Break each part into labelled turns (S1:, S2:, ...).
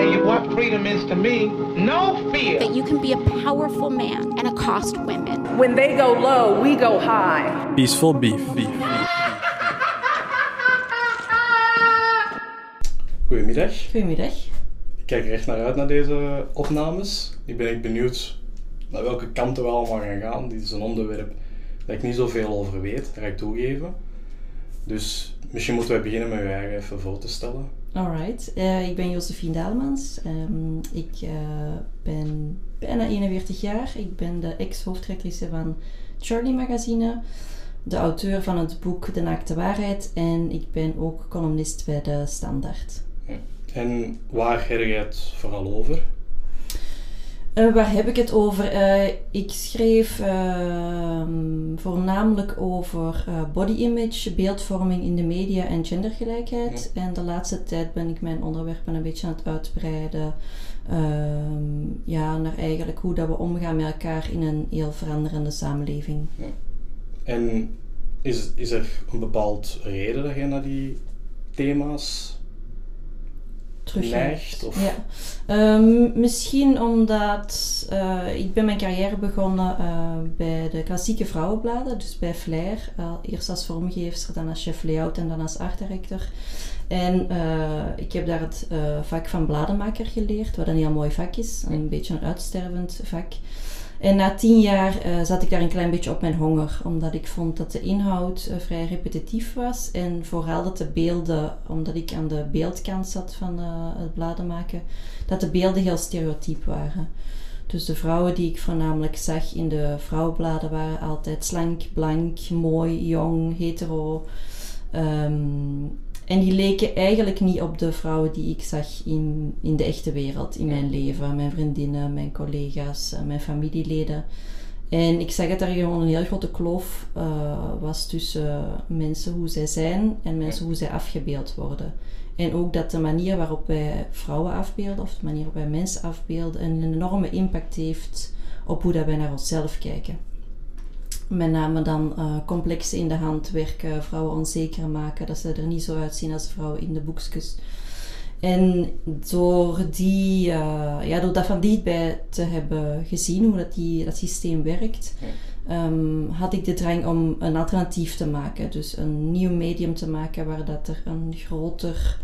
S1: tell you what freedom is to me. No fear.
S2: That you can be a powerful man and accost women.
S3: When they go low, we go high.
S4: Peaceful beef. beef.
S5: Goedemiddag.
S6: Goedemiddag.
S5: Ik kijk er echt naar uit naar deze opnames. Ik ben echt benieuwd naar welke kanten we allemaal gaan gaan. Dit is een onderwerp dat ik niet zoveel over weet, dat ga ik toegeven. Dus misschien moeten wij beginnen met je eigen even voor te stellen.
S6: Alright, uh, ik ben Josephine Daalmans. Um, ik uh, ben bijna 41 jaar. Ik ben de ex-hoofdredactrice van Charlie Magazine, de auteur van het boek De Naakte Waarheid en ik ben ook columnist bij de Standaard.
S5: En waar heb je het vooral over?
S6: Uh, waar heb ik het over? Uh, ik schreef uh, voornamelijk over body image, beeldvorming in de media en gendergelijkheid. Ja. En de laatste tijd ben ik mijn onderwerpen een beetje aan het uitbreiden. Ehm, ja, naar eigenlijk hoe dat we omgaan met elkaar in een heel veranderende samenleving. Ja.
S5: En is, is er een bepaald reden dat je naar die thema's neigt? Of?
S6: Ja. Um, misschien omdat uh, ik ben mijn carrière begonnen uh, bij de klassieke vrouwenbladen, dus bij Flair. Uh, eerst als vormgeefster, dan als chef layout en dan als art director. En ik heb daar het vak van bladenmaker geleerd, wat een heel mooi vak is, een beetje een uitstervend vak. En na tien jaar uh, zat ik daar een klein beetje op mijn honger, omdat ik vond dat de inhoud uh, vrij repetitief was. En vooral dat de beelden, omdat ik aan de beeldkant zat van uh, het bladen maken, dat de beelden heel stereotyp waren. Dus de vrouwen die ik voornamelijk zag in de vrouwenbladen waren altijd slank, blank, mooi, jong, hetero. Um, en die leken eigenlijk niet op de vrouwen die ik zag in, in de echte wereld, in mijn leven. Mijn vriendinnen, mijn collega's, eh, mijn familieleden. En ik zag dat er gewoon een heel grote kloof uh, was tussen mensen hoe zij zijn en mensen hoe zij afgebeeld worden. En ook dat de manier waarop wij vrouwen afbeelden, of de manier waarop wij mensen afbeelden, een enorme impact heeft op hoe dat wij naar onszelf kijken met name dan uh, complexen in de hand werken, vrouwen onzeker maken, dat ze er niet zo uitzien als vrouwen in de boekjes. En door, die, uh, ja, door dat van dichtbij te hebben gezien, hoe dat, die, dat systeem werkt, um, had ik de drang om een alternatief te maken. Dus een nieuw medium te maken waar dat er een groter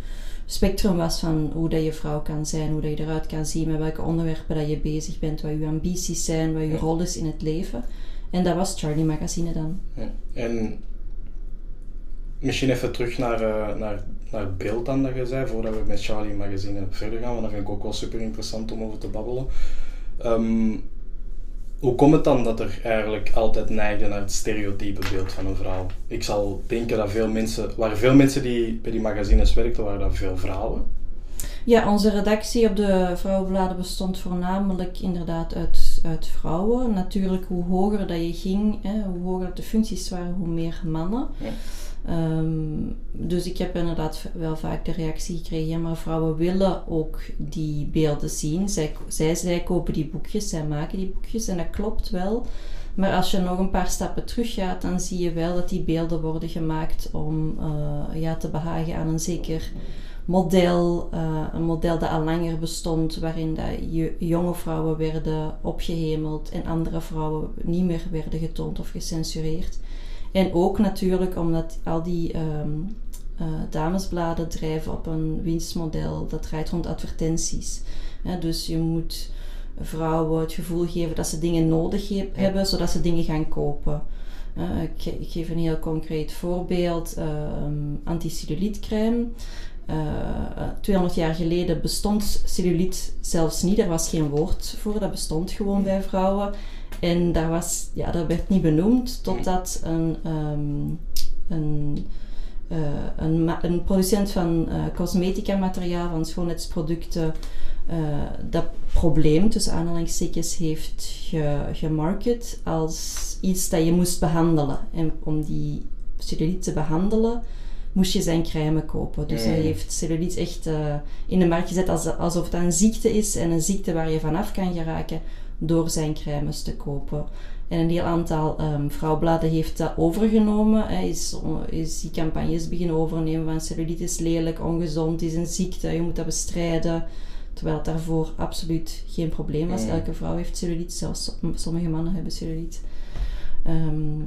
S6: spectrum was van hoe dat je vrouw kan zijn, hoe dat je eruit kan zien, met welke onderwerpen dat je bezig bent, wat je ambities zijn, wat je rol is in het leven. En dat was Charlie Magazine dan.
S5: Ja. En misschien even terug naar, uh, naar, naar het beeld dan dat je zei, voordat we met Charlie Magazine verder gaan, want dat vind ik ook wel super interessant om over te babbelen. Um, hoe komt het dan dat er eigenlijk altijd neigde naar het stereotype beeld van een vrouw? Ik zal denken dat veel mensen, waren veel mensen die bij die magazines werkten, waren dat veel vrouwen.
S6: Ja, onze redactie op de vrouwenbladen bestond voornamelijk inderdaad uit, uit vrouwen. Natuurlijk, hoe hoger dat je ging, hè, hoe hoger de functies waren, hoe meer mannen. Ja. Um, dus ik heb inderdaad wel vaak de reactie gekregen, ja, maar vrouwen willen ook die beelden zien. Zij, zij, zij kopen die boekjes, zij maken die boekjes en dat klopt wel. Maar als je nog een paar stappen terug gaat, dan zie je wel dat die beelden worden gemaakt om uh, ja, te behagen aan een zeker model, uh, een model dat al langer bestond, waarin dat jonge vrouwen werden opgehemeld en andere vrouwen niet meer werden getoond of gecensureerd. En ook natuurlijk omdat al die um, uh, damesbladen drijven op een winstmodel dat draait rond advertenties. dus je moet vrouwen het gevoel geven dat ze dingen nodig he hebben, zodat ze dingen gaan kopen. Uh, ik, ik, geef een heel concreet voorbeeld: uh. Uh, 200 jaar geleden bestond celluliet zelfs niet. Er was geen woord voor. Dat bestond gewoon bij vrouwen. En dat, was, ja, dat werd niet benoemd totdat een, um, een, uh, een, een, producent van uh, cosmetica materiaal, van schoonheidsproducten, uh, dat probleem tussen aanhalingstekens heeft ge, gemarket als iets dat je moest behandelen. En om die celluliet te behandelen, moest je zijn crème kopen. Dus hij heeft celluliet echt uh, in de markt gezet als, alsof het een ziekte is en een ziekte waar je vanaf kan geraken door zijn crèmes te kopen. En een heel aantal um, vrouwbladen heeft dat overgenomen. Hij is, is die campagnes beginnen overnemen van cellulitis is lelijk, ongezond, is een ziekte, je moet dat bestrijden. Terwijl het daarvoor absoluut geen probleem was.
S5: Mm.
S6: Elke vrouw heeft cellulite, zelfs sommige mannen hebben cellulite. Ehm,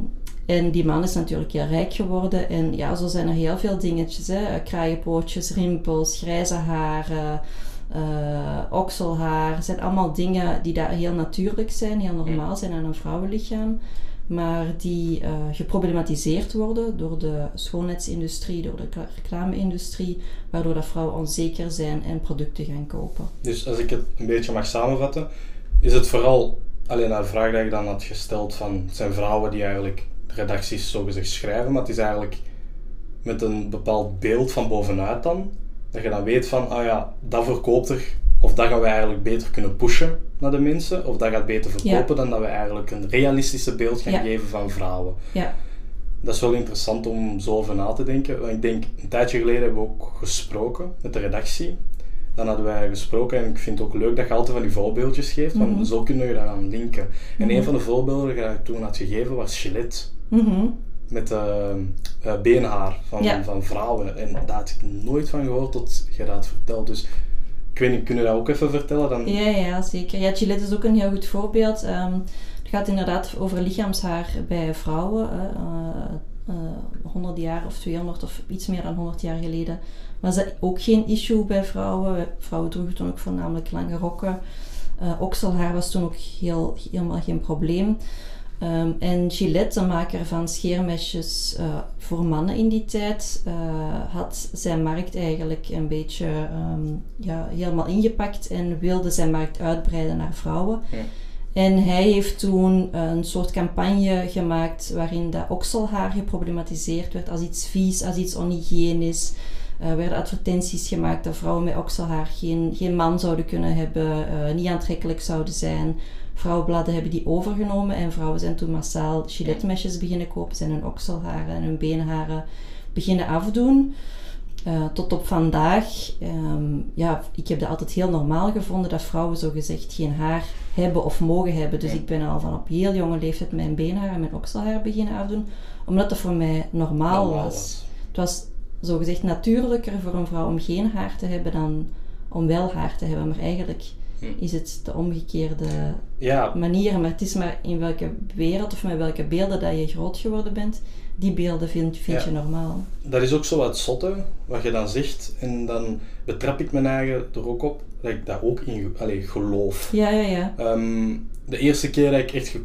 S6: en die man is natuurlijk heel rijk geworden. En ja, zo zijn er heel veel dingetjes. Hè. Kraaienpootjes, rimpels, grijze haren, eh, okselhaar. Zijn allemaal dingen die daar heel natuurlijk zijn, heel normaal zijn aan een vrouwenlichaam. Maar die eh, geproblematiseerd worden door de schoonheidsindustrie, door de recla- reclame-industrie. Waardoor dat vrouwen onzeker zijn en producten gaan kopen.
S5: Dus als ik het een beetje mag samenvatten, is het vooral alleen naar de vraag die ik dan had gesteld van zijn vrouwen die eigenlijk redacties zogezegd schrijven, maar het is eigenlijk met een bepaald beeld van bovenuit dan, dat je dan weet van, ah ja, dat verkoopt er, of dat gaan we eigenlijk beter kunnen pushen naar de mensen, of dat gaat beter verkopen dan dat we eigenlijk een realistische beeld gaan
S6: Ja.
S5: geven van vrouwen.
S6: Ja,
S5: Dat is wel interessant om zo over na te denken. Want ik denk, een tijdje geleden hebben we ook gesproken met de redactie. Dan hadden wij gesproken en ik vind het ook leuk dat je altijd van die voorbeeldjes geeft, want
S6: Mhm.
S5: zo kunnen je daaraan linken. En
S6: Mhm.
S5: een van de voorbeelden die je toen had gegeven was Gillette.
S6: Mhm.
S5: Met eh, beenhaar van,
S6: Ja.
S5: van vrouwen. En daar had ik nooit van gehoord tot je dat vertelt. Dus ik weet niet, kunnen we dat ook even vertellen? Dan...
S6: Ja, ja, zeker. Ja, Gillette is ook een heel goed voorbeeld. Ehm, het gaat inderdaad over lichaamshaar bij vrouwen. hè. Eh, eh, 100 jaar of 200 of iets meer dan 100 jaar geleden was dat ook geen issue bij vrouwen. Vrouwen droegen toen ook voornamelijk lange rokken. Okselhaar was toen ook heel, helemaal geen probleem. Ehm, en Gillette, de maker van scheermesjes eh, voor mannen in die tijd, eh, had zijn markt eigenlijk een beetje ehm, ja, helemaal ingepakt en wilde zijn markt uitbreiden naar vrouwen.
S5: Ja.
S6: En hij heeft toen een soort campagne gemaakt waarin dat okselhaar geproblematiseerd werd als iets vies, als iets onhygiënisch. Er werden advertenties gemaakt dat vrouwen met okselhaar geen, geen man zouden kunnen hebben, eh, niet aantrekkelijk zouden zijn. Vrouwenbladen hebben die overgenomen en vrouwen zijn toen massaal Gillette-mesjes beginnen kopen, zijn hun okselharen en hun beenharen beginnen afdoen. Eh, tot op vandaag, ehm, ja, ik heb dat altijd heel normaal gevonden dat vrouwen zogezegd geen haar hebben of mogen hebben. Dus ik ben al van op heel jonge leeftijd mijn beenhaar en mijn okselhaar beginnen afdoen, omdat dat voor mij normaal,
S5: Normaal
S6: was.
S5: was.
S6: Het was zogezegd natuurlijker voor een vrouw om geen haar te hebben dan om wel haar te hebben. Maar eigenlijk. Is het de omgekeerde
S5: Ja,
S6: manier. Maar het is maar in welke wereld of met welke beelden dat je groot geworden bent. Die beelden vind, vind
S5: Ja.
S6: je normaal.
S5: dat is ook zo wat zotte, wat je dan zegt. En dan betrap ik mijn eigen er ook op, dat ik dat ook in allee, geloof.
S6: Ja, ja, ja.
S5: Ehm, de eerste keer dat ik echt,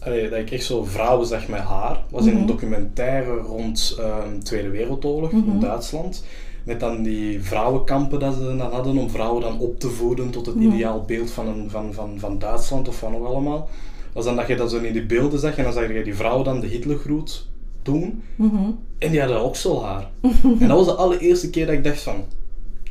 S5: allee, dat ik echt zo vrouwen zag met haar, was in een
S6: Mhm.
S5: documentaire rond ehm Tweede Wereldoorlog in
S6: Mhm.
S5: Duitsland. Met dan die vrouwenkampen dat ze dan hadden om vrouwen dan op te voeden tot het ideaal beeld van, een, van, van, van Duitsland of van nog allemaal. Was dan dat je dat zo in die beelden zag en dan zag je die vrouwen dan de Hitlergroet doen.
S6: Mhm.
S5: En die hadden okselhaar. en dat was de allereerste keer dat ik dacht van,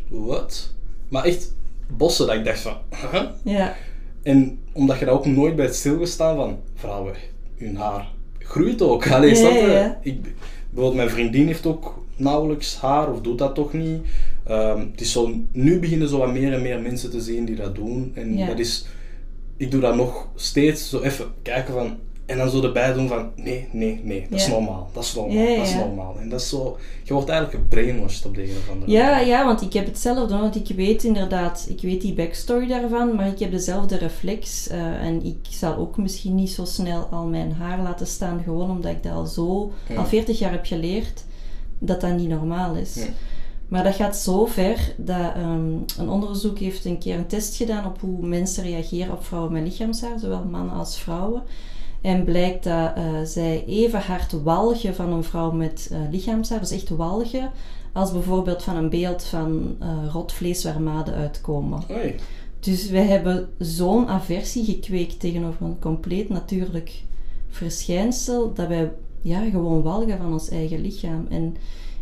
S5: wat? Maar echt bossen dat ik dacht van, huh?
S6: Ja,
S5: En omdat je dat ook nooit bij het stilgestaan van, vrouwen, hun haar groeit ook. Allee,
S6: ja, ja.
S5: Ik, bijvoorbeeld mijn vriendin heeft ook nauwelijks haar, of doet dat toch niet. Ehm, het is zo, nu beginnen zo wat meer en meer mensen te zien die dat doen. En
S6: Ja.
S5: dat is, ik doe dat nog steeds zo even kijken van, en dan zo erbij doen van, nee, nee, nee, dat is
S6: Ja.
S5: normaal, dat is normaal,
S6: Ja,
S5: dat is normaal. En dat is zo, je wordt eigenlijk gebrainwashed op de een of andere
S6: Ja,
S5: manier.
S6: ja, want ik heb hetzelfde. Want ik weet inderdaad, ik weet die backstory daarvan, maar ik heb dezelfde reflex. eh, en ik zal ook misschien niet zo snel al mijn haar laten staan, gewoon omdat ik dat al zo, al 40 jaar heb geleerd, dat dat niet normaal is.
S5: Ja.
S6: Maar dat gaat zo ver dat ehm, een onderzoek heeft een keer een test gedaan op hoe mensen reageren op vrouwen met lichaamshaar, zowel mannen als vrouwen. En blijkt dat eh, zij even hard walgen van een vrouw met eh, lichaamshaar, dus echt walgen, als bijvoorbeeld van een beeld van eh rot vlees waar maden uitkomen.
S5: Oei.
S6: Dus wij hebben zo'n aversie gekweekt tegenover een compleet natuurlijk verschijnsel, dat wij ja, gewoon walgen van ons eigen lichaam. En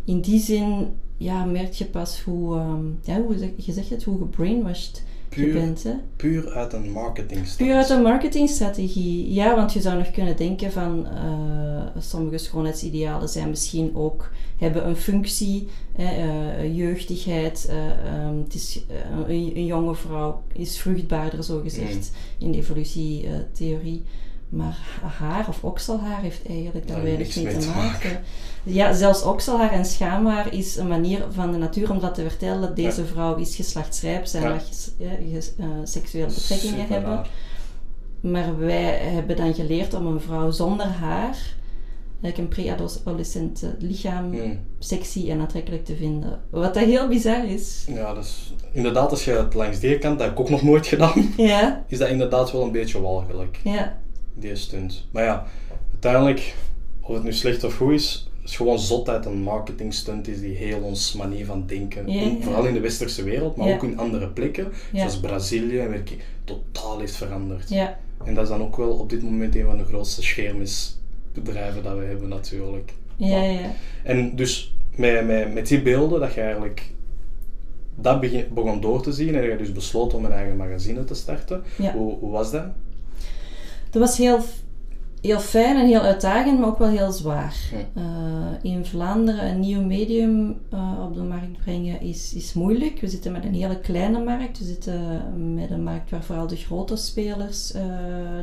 S6: in die zin ja, merk je pas hoe, ehm, ja, hoe je zegt het, hoe gebrainwashed je bent. Hè?
S5: puur uit een marketing
S6: Puur uit een marketingstrategie. Ja, want je zou nog kunnen denken van eh, sommige schoonheidsidealen zijn misschien ook, hebben een functie, hè, eh, jeugdigheid. eh, ehm, het is, een, een jonge vrouw is vruchtbaarder, zo gezegd, in de evolutietheorie. Maar haar of okselhaar heeft eigenlijk daar weinig mee te maken. Ja, zelfs okselhaar en schaamhaar is een manier van de natuur om dat te vertellen. Deze vrouw is geslachtsrijp, zij
S5: Ja.
S6: mag ja, eh, seksuele betrekkingen
S5: Super
S6: hebben. Maar wij hebben dan geleerd om een vrouw zonder haar, een pre-adolescent lichaam,
S5: Hmm.
S6: sexy en aantrekkelijk te vinden. Wat dat heel bizar is.
S5: Ja, dus inderdaad, als je het langs die kant, dat heb ik ook nog nooit gedaan,
S6: Ja,
S5: is dat inderdaad wel een beetje walgelijk,
S6: ja,
S5: die stunt. Maar ja, uiteindelijk, of het nu slecht of goed is, is gewoon zotheid een marketing stunt is die heel ons manier van denken, vooral in de westerse wereld, maar ook in andere plekken, zoals Brazilië en werk, totaal heeft veranderd. En dat is dan ook wel op dit moment een van de grootste schermisbedrijven dat we hebben natuurlijk.
S6: Ja, ja.
S5: En dus met, met, met die beelden dat je eigenlijk dat begin, begon door te zien en je dus besloten om een eigen magazine te starten. Hoe was dat?
S6: Dat was heel, heel fijn en heel uitdagend, maar ook wel heel zwaar. Eh, in Vlaanderen een nieuw medium eh, op de markt brengen is, is moeilijk. We zitten met een hele kleine markt. We zitten met een markt waar vooral de grote spelers eh,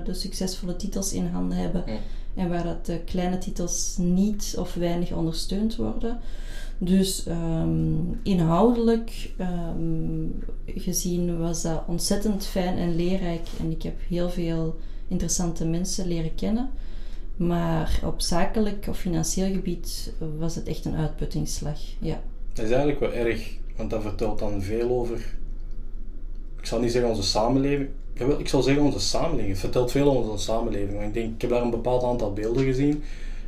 S6: de succesvolle titels in handen hebben. En waar dat de kleine titels niet of weinig ondersteund worden. Dus ehm, inhoudelijk ehm, gezien was dat ontzettend fijn en leerrijk. En ik heb heel veel interessante mensen leren kennen. Maar op zakelijk of financieel gebied was het echt een uitputtingsslag. Ja.
S5: Dat is eigenlijk wel erg, want dat vertelt dan veel over, ik zal niet zeggen onze samenleving, jawel, ik zal zeggen onze samenleving. Het vertelt veel over onze samenleving. Want ik denk, ik heb daar een bepaald aantal beelden gezien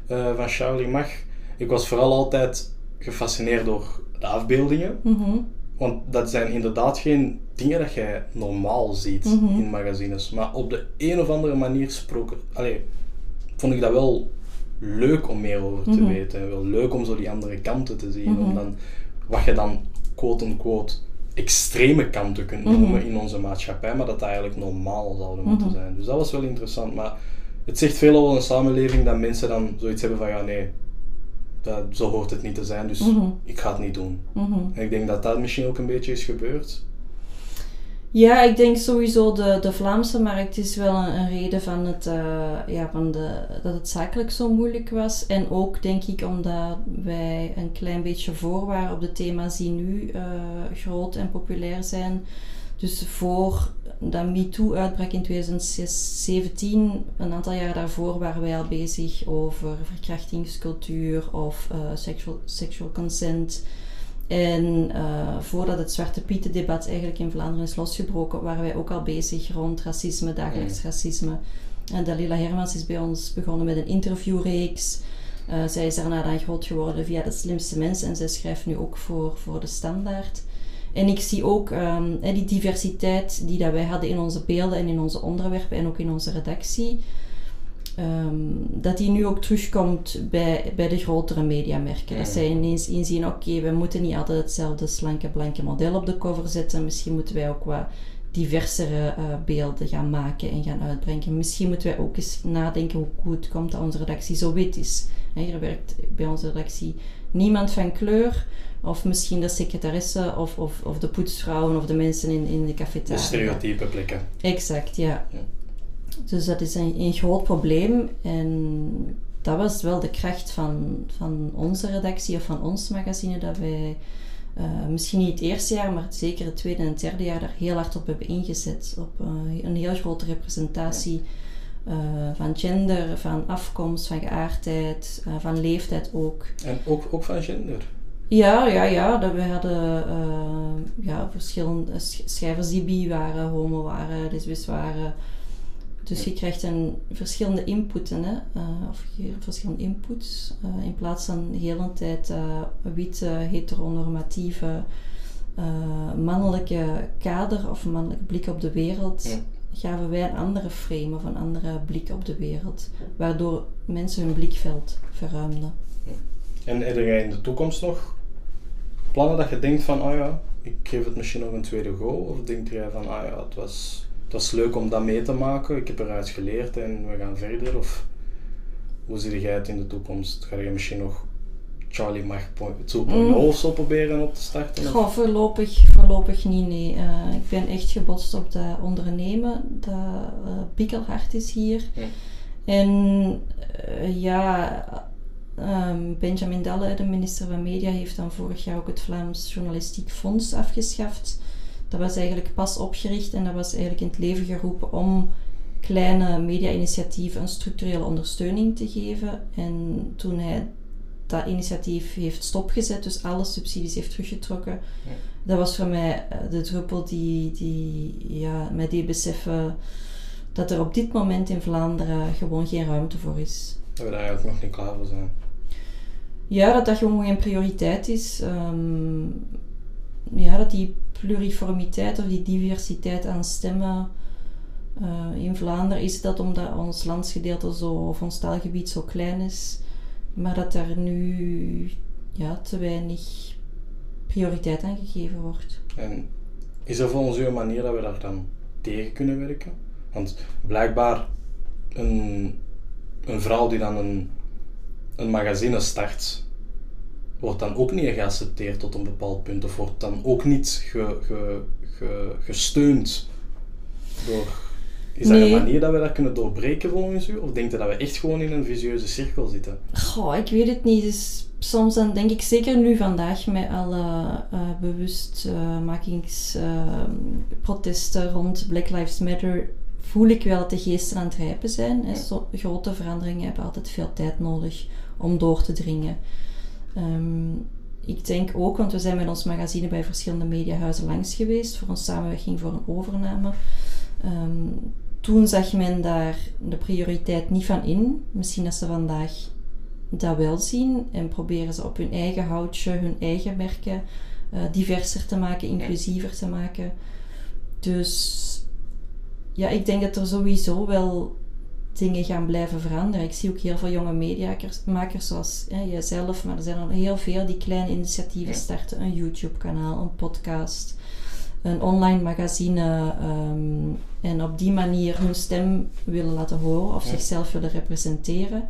S5: eh, van Charlie Mach. Ik was vooral altijd gefascineerd door de afbeeldingen.
S6: Mhm.
S5: Want dat zijn inderdaad geen dingen dat jij normaal ziet
S6: Mhm.
S5: in magazines. Maar op de een of andere manier gesproken, allee, vond ik dat wel leuk om meer over te
S6: Mhm.
S5: weten. En wel leuk om zo die andere kanten te zien.
S6: Mhm.
S5: Om dan, wat je dan quote-unquote extreme kanten kunt
S6: Mhm.
S5: noemen in onze maatschappij, maar dat dat eigenlijk normaal zouden moeten
S6: Mhm.
S5: zijn. Dus dat was wel interessant. Maar het zegt veel over een samenleving dat mensen dan zoiets hebben van ja nee, dat, zo hoort het niet te zijn, dus
S6: Mhm.
S5: ik ga het niet doen.
S6: Mhm.
S5: En ik denk dat dat misschien ook een beetje is gebeurd.
S6: Ja, ik denk sowieso de, de Vlaamse markt is wel een, een reden van, het, eh, ja, van de, dat het zakelijk zo moeilijk was. En ook denk ik omdat wij een klein beetje voor waren op de thema's die nu eh, groot en populair zijn. Dus voor dat MeToo uitbrak in 2017, een aantal jaar daarvoor waren wij al bezig over verkrachtingscultuur of eh, sexual, sexual consent. En eh, voordat het Zwarte Pieten debat eigenlijk in Vlaanderen is losgebroken, waren wij ook al bezig rond racisme, dagelijks
S5: Mm.
S6: racisme. En Dalila Hermans is bij ons begonnen met een interviewreeks. Eh, zij is daarna dan groot geworden via De Slimste Mensen en zij schrijft nu ook voor, voor De Standaard. En ik zie ook ehm, die diversiteit die dat wij hadden in onze beelden en in onze onderwerpen en ook in onze redactie. ehm, dat die nu ook terugkomt bij, bij de grotere mediamerken. Dat zij ineens inzien, oké, we moeten niet altijd hetzelfde slanke, blanke model op de cover zetten. Misschien moeten wij ook wat diversere eh, beelden gaan maken en gaan uitbrengen. Misschien moeten wij ook eens nadenken hoe hoe het komt dat onze redactie zo wit is. Hier werkt bij onze redactie niemand van kleur. Of misschien de secretaresse of, of, of de poetsvrouwen of de mensen in, in de
S5: De
S6: cafetaria.
S5: stereotype plekken.
S6: Exact, ja.
S5: Ja.
S6: Dus dat is een, een groot probleem. En dat was wel de kracht van, van onze redactie of van ons magazine. Dat wij eh, misschien niet het eerste jaar, maar zeker het tweede en het derde jaar daar heel hard op hebben ingezet. Op eh, een heel grote representatie eh, van gender, van afkomst, van geaardheid, eh, van leeftijd ook.
S5: En ook, ook van gender.
S6: Ja, ja, ja. Dat we hadden eh, ja, verschillende sch- schrijvers die bi waren, homo waren, lesbisch waren. Dus je krijgt een, verschillende inputen, hè? of je, verschillende inputs. in plaats van de hele tijd witte, heteronormatieve, mannelijke kader of mannelijke blik op de wereld,
S5: Ja.
S6: Gaven wij een andere frame of een andere blik op de wereld. Waardoor mensen hun blikveld verruimden.
S5: En heb jij in de toekomst nog plannen dat je denkt van, ah ja, ik geef het misschien nog een tweede go? Of denk jij van, ah ja, het was, het was leuk om dat mee te maken, ik heb eruit geleerd en we gaan verder? Of hoe zie jij het in de toekomst? Ga je misschien nog Charlie Mach 2.0
S6: Mm.
S5: zo proberen op te starten?
S6: Goh, voorlopig, voorlopig niet, nee. Eh, ik ben echt gebotst op dat ondernemen, dat eh, pikkelhard is hier.
S5: Ja.
S6: En eh, ja, ehm, Benjamin Dalle, de minister van Media, heeft dan vorig jaar ook het Vlaams Journalistiek Fonds afgeschaft. Dat was eigenlijk pas opgericht en dat was eigenlijk in het leven geroepen om kleine media-initiatieven een structurele ondersteuning te geven. En toen hij dat initiatief heeft stopgezet, dus alle subsidies heeft teruggetrokken, dat was voor mij eh, de druppel die, die ja, mij deed beseffen dat er op dit moment in Vlaanderen gewoon geen ruimte voor is.
S5: Dat we daar eigenlijk nog niet klaar voor zijn.
S6: Ja, dat dat gewoon geen prioriteit is. Ehm, ja, dat die pluriformiteit of die diversiteit aan stemmen uh, in Vlaanderen is dat omdat ons landsgedeelte zo, of ons taalgebied zo klein is, maar dat er nu ja, te weinig prioriteit aan gegeven wordt.
S5: En is er volgens u een manier dat we daar dan tegen kunnen werken? Want blijkbaar een, een vrouw die dan een, een magazine start, wordt dan ook niet geaccepteerd tot een bepaald punt of wordt dan ook niet ge, ge, gesteund door... Is dat een manier dat we dat kunnen doorbreken volgens u? Of denkt u dat we echt gewoon in een visieuze cirkel zitten?
S6: Goh, ik weet het niet. Dus soms dan denk ik zeker nu vandaag met alle uh, bewustmakingsprotesten uh, rond Black Lives Matter voel ik wel dat de geesten aan het rijpen zijn. Zo, grote veranderingen hebben altijd veel tijd nodig om door te dringen. Um, ik denk ook, want we zijn met ons magazine bij verschillende mediahuizen langs geweest voor een samenwerking voor een overname. Um, toen zag men daar de prioriteit niet van in. Misschien dat ze vandaag dat wel zien en proberen ze op hun eigen houtje, hun eigen merken uh, diverser te maken, inclusiever te maken. Dus ja, ik denk dat er sowieso wel dingen gaan blijven veranderen. Ik zie ook heel veel jonge mediamakers zoals hè, jijzelf, maar er zijn al heel veel die kleine initiatieven starten. Een YouTube-kanaal, een podcast, een online magazine. Um, en op die manier hun stem willen laten horen of zichzelf willen representeren.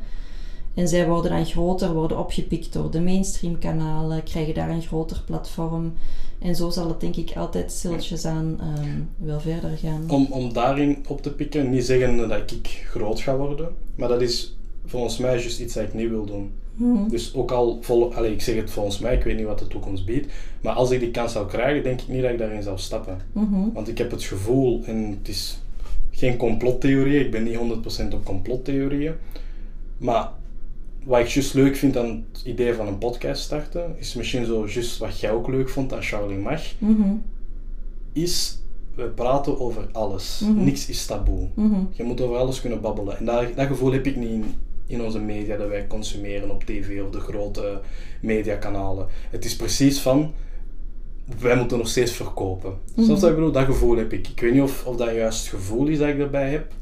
S6: En zij worden dan groter, worden opgepikt door de mainstream kanalen, krijgen daar een groter platform. En zo zal het denk ik altijd stiltjes aan um, wel verder gaan.
S5: Om, om daarin op te pikken, niet zeggen dat ik groot ga worden, maar dat is volgens mij juist iets dat ik niet wil doen.
S6: Mhm.
S5: Dus ook al, vol, allez, ik zeg het volgens mij, ik weet niet wat de toekomst biedt, maar als ik die kans zou krijgen, denk ik niet dat ik daarin zou stappen.
S6: Mhm.
S5: Want ik heb het gevoel, en het is geen complottheorie, ik ben niet 100% op complottheorieën, maar wat ik juist leuk vind aan het idee van een podcast starten, is misschien zo juist wat jij ook leuk vond aan Charlie Mach,
S6: Mhm.
S5: is we praten over alles.
S6: Mhm.
S5: Niks is taboe. Je moet over alles kunnen babbelen. En dat, dat gevoel heb ik niet in, in onze media dat wij consumeren op tv of de grote mediakanalen. Het is precies van, wij moeten nog steeds verkopen.
S6: Mhm.
S5: Snap je wat ik bedoel? Dat gevoel heb ik. Ik weet niet of, of dat juist het gevoel is dat ik erbij heb.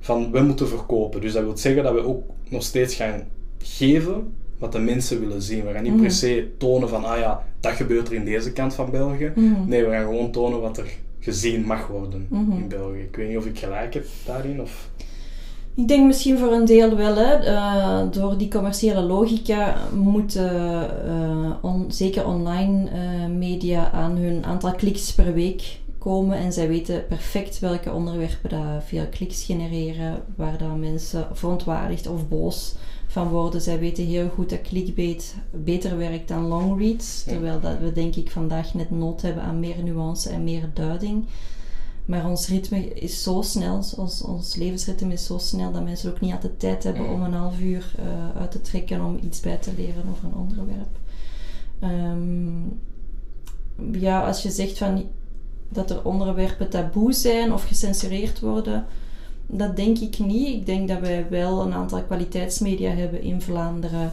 S5: Van, we moeten verkopen. Dus dat wil zeggen dat we ook nog steeds gaan geven wat de mensen willen zien. We gaan niet
S6: Mhm.
S5: per se tonen van, ah ja, dat gebeurt er in deze kant van België.
S6: Mhm.
S5: Nee, we gaan gewoon tonen wat er gezien mag worden
S6: Mhm.
S5: in België. Ik weet niet of ik gelijk heb daarin. Of...
S6: Ik denk misschien voor een deel wel. Hè. Eh, door die commerciële logica moeten eh, on- zeker online eh, media aan hun aantal kliks per week komen. En zij weten perfect welke onderwerpen dat veel kliks genereren, waar dat mensen verontwaardigd of boos van worden. Zij weten heel goed dat clickbait beter werkt dan longreads. Terwijl dat we denk ik vandaag net nood hebben aan meer nuance en meer duiding. Maar ons ritme is zo snel, ons, ons levensritme is zo snel dat mensen ook niet altijd tijd hebben om een half uur eh, uit te trekken om iets bij te leren over een onderwerp. Ehm, ja, als je zegt van dat er onderwerpen taboe zijn of gecensureerd worden, dat denk ik niet. Ik denk dat wij wel een aantal kwaliteitsmedia hebben in Vlaanderen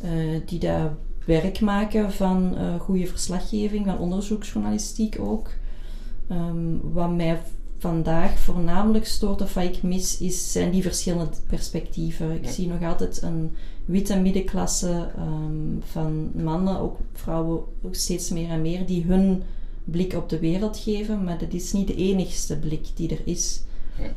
S6: eh, die daar werk maken van eh, goede verslaggeving, van onderzoeksjournalistiek ook. Ehm, wat mij vandaag voornamelijk stoort of wat ik mis, is, zijn die verschillende perspectieven. Ik
S5: Ja.
S6: zie nog altijd een witte middenklasse ehm, van mannen, ook vrouwen ook steeds meer en meer, die hun blik op de wereld geven, maar dat is niet de enigste blik die er is.
S5: Ja.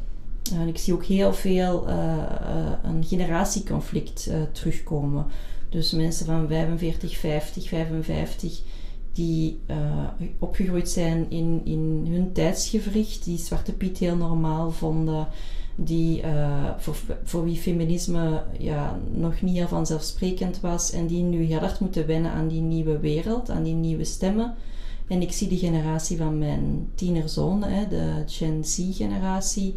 S6: En ik zie ook heel veel eh, eh, een generatieconflict eh, terugkomen. Dus mensen van 45, 50, 55 die eh, opgegroeid zijn in, in hun tijdsgevricht, die Zwarte Piet heel normaal vonden, die, eh, voor, voor wie feminisme ja, nog niet heel vanzelfsprekend was. En die nu heel hard moeten wennen aan die nieuwe wereld, aan die nieuwe stemmen. En ik zie de generatie van mijn tienerzonen, hè, de Gen Z-generatie,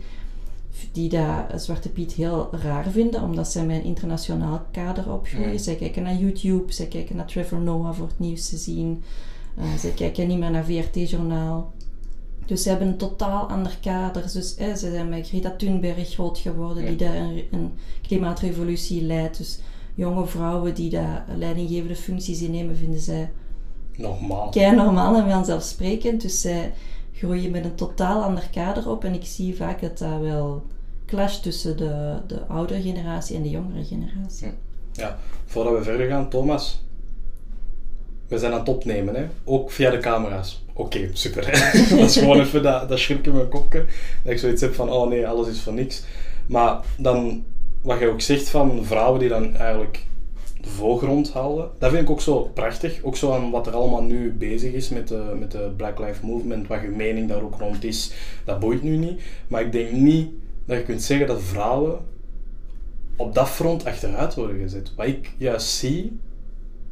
S6: die dat Zwarte Piet heel raar vinden, omdat zij met een internationaal kader opgroeien.
S5: Mm.
S6: Zij kijken naar YouTube, zij kijken naar Trevor Noah voor het nieuws te zien. Uh, zij kijken niet meer naar VRT-journaal. Dus ze hebben een totaal ander kader. Dus hè, ze zijn met Greta Thunberg groot geworden, die daar een, een klimaatrevolutie leidt. Dus jonge vrouwen die daar leidinggevende functies innemen, vinden zij
S5: Normaal.
S6: kei normaal en vanzelfsprekend. Dus zij groeien met een totaal ander kader op. En ik zie vaak dat dat wel clasht tussen de, de oudere generatie en de jongere generatie.
S5: Ja, voordat we verder gaan, Thomas. We zijn aan het opnemen, hè? ook via de camera's. Oké, super. dat is gewoon even dat, dat schrik in mijn kopje. Dat ik zoiets heb van, oh nee, alles is voor niks. Maar dan, wat je ook zegt van vrouwen die dan eigenlijk de voorgrond halen, dat vind ik ook zo prachtig. Ook zo aan wat er allemaal nu bezig is met de, met de Black Lives Movement, wat je mening daar ook rond is, dat boeit nu niet. Maar ik denk niet dat je kunt zeggen dat vrouwen op dat front achteruit worden gezet. Wat ik juist zie,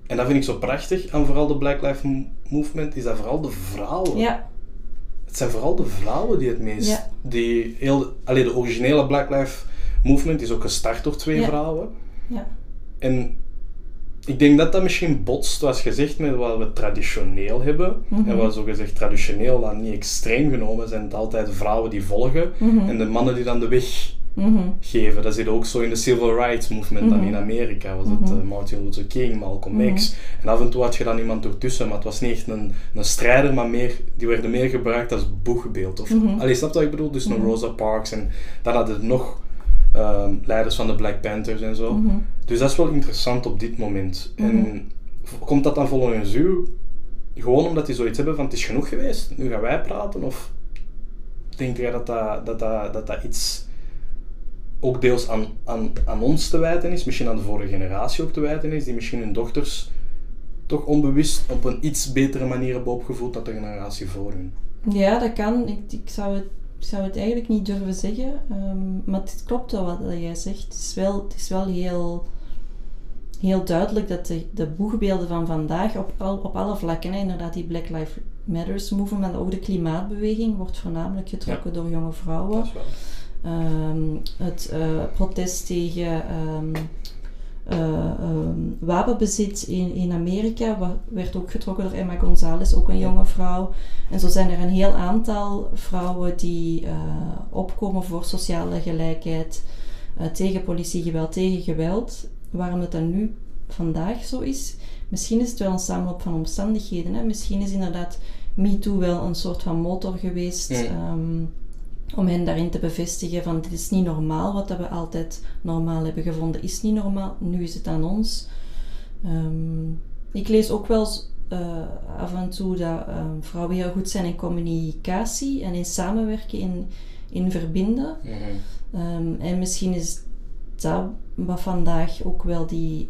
S5: en dat vind ik zo prachtig aan vooral de Black Lives Movement, is dat vooral de vrouwen.
S6: Ja,
S5: Het zijn vooral de vrouwen die het meest...
S6: Ja.
S5: Die heel, allee, de originele Black Lives Movement is ook gestart door twee
S6: Ja.
S5: vrouwen.
S6: ja,
S5: En ik denk dat dat misschien botst, zoals gezegd, met wat we traditioneel hebben.
S6: Mhm.
S5: En wat zo gezegd traditioneel dan niet extreem genomen zijn het altijd vrouwen die volgen
S6: Mhm.
S5: en de mannen die dan de weg
S6: mhm,
S5: geven. Dat zit ook zo in de Civil Rights Movement dan in Amerika. Was het eh, Martin Luther King, Malcolm. X. En af en toe had je dan iemand ertussen, maar het was niet echt een, een strijder, maar meer, die werden meer gebruikt als boegbeeld. Of. Allee, snap je wat ik bedoel? Dus een. Rosa Parks en dan hadden we nog ehm, leiders van de Black Panthers en zo.
S6: mhm.
S5: Dus dat is wel interessant op dit moment. En v- komt dat dan volgens u gewoon omdat die zoiets hebben van het is genoeg geweest, nu gaan wij praten? Of denk jij dat dat, dat, dat, dat, dat iets ook deels aan, aan, aan ons te wijten is, misschien aan de vorige generatie ook te wijten is, die misschien hun dochters toch onbewust op een iets betere manier hebben opgevoed dan de generatie voor hun?
S6: Ja, dat kan. Ik, ik, zou het, zou het eigenlijk niet durven zeggen. ehm, maar het klopt wel wat jij zegt. Het is wel, het is wel heel, heel duidelijk dat de, de boegbeelden van vandaag op, al, op alle vlakken, hè, inderdaad die Black Lives Matters movement, maar ook de klimaatbeweging, wordt voornamelijk getrokken door jonge vrouwen.
S5: Dat is wel.
S6: Ehm, het eh, protest tegen ehm, eh, ehm, wapenbezit in, in Amerika werd ook getrokken door Emma Gonzalez, ook een jonge vrouw. En zo zijn er een heel aantal vrouwen die eh, opkomen voor sociale gelijkheid, eh, tegen politiegeweld, tegen geweld. Waarom het dan nu vandaag zo is, misschien is het wel een samenloop van omstandigheden. Hè? Misschien is inderdaad MeToo wel een soort van motor geweest.
S5: Mm.
S6: ehm, om hen daarin te bevestigen van dit is niet normaal, wat dat we altijd normaal hebben gevonden is niet normaal, nu is het aan ons. Ehm, ik lees ook wel eh, af en toe dat ehm, vrouwen heel goed zijn in communicatie en in samenwerken, in, in verbinden.
S5: Mhm.
S6: Ehm, en misschien is dat wat vandaag ook wel die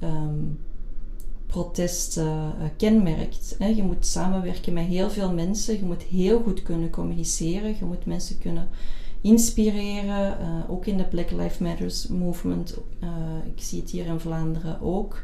S6: protesten eh, kenmerkt. Hè. Je moet samenwerken met heel veel mensen, je moet heel goed kunnen communiceren, je moet mensen kunnen inspireren. eh, ook in de Black Lives Matters movement, eh, ik zie het hier in Vlaanderen ook.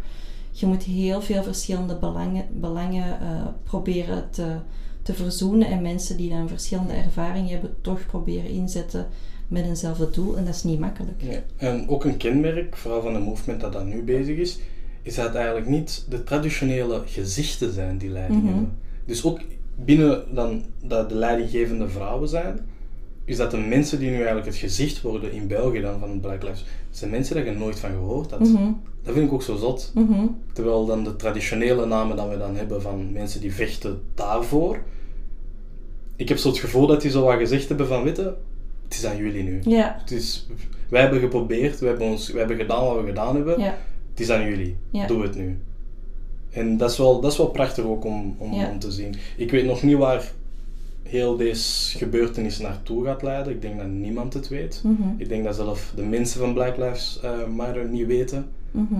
S6: Je moet heel veel verschillende belangen, belangen eh, proberen te, te verzoenen en mensen die dan verschillende ervaringen hebben, toch proberen inzetten met eenzelfde doel. En dat is niet makkelijk.
S5: Ja. En ook een kenmerk, vooral van een movement dat dat nu bezig is, is dat het eigenlijk niet de traditionele gezichten zijn die leiding
S6: Mhm.
S5: hebben. Dus ook binnen dan dat de leidinggevende vrouwen zijn, is dat de mensen die nu eigenlijk het gezicht worden in België dan van Black Lives, zijn mensen daar je nooit van gehoord had.
S6: Mhm,
S5: Dat vind ik ook zo zot.
S6: mhm.
S5: Terwijl dan de traditionele namen dat we dan hebben van mensen die vechten daarvoor, ik heb zo het gevoel dat die zo wat gezegd hebben van, weet je, het is aan jullie nu.
S6: Ja,
S5: Het is, wij hebben geprobeerd, wij hebben, ons, wij hebben gedaan wat we gedaan hebben.
S6: ja,
S5: Het is aan jullie.
S6: Ja.
S5: Doe het nu. En dat is wel, dat is wel prachtig ook om, om,
S6: Ja.
S5: om te zien. Ik weet nog niet waar heel deze gebeurtenis naartoe gaat leiden. Ik denk dat niemand het weet.
S6: mhm,
S5: Ik denk dat zelf de mensen van Black Lives eh, Matter niet weten
S6: mhm.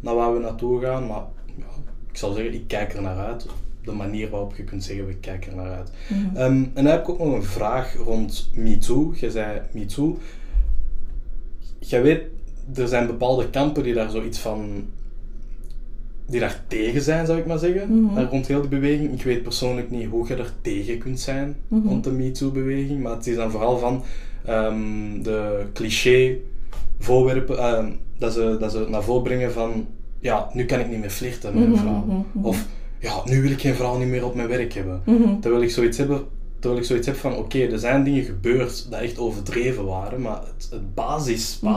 S5: naar waar we naartoe gaan. Maar ja, ik zal zeggen, ik kijk er naar uit. De manier waarop je kunt zeggen, we kijken er naar uit.
S6: Mhm.
S5: Ehm, en dan heb ik ook nog een vraag rond MeToo. Je zei MeToo. jij weet, er zijn bepaalde kampen die daar zoiets van die daar tegen zijn, zou ik maar zeggen,
S6: Mhm.
S5: rond heel die beweging. Ik weet persoonlijk niet hoe je er tegen kunt zijn
S6: Mhm.
S5: rond de MeToo-beweging, maar het is dan vooral van ehm, de cliché voorwerpen, ehm, dat, ze, dat ze naar voren brengen van, ja, nu kan ik niet meer flirten met een
S6: Mhm,
S5: vrouw. Of, ja, nu wil ik geen vrouw niet meer op mijn werk hebben. Terwijl ik zoiets heb, terwijl ik zoiets heb van, oké, er zijn dingen gebeurd dat echt overdreven waren, maar het, het basis,
S6: Mhm.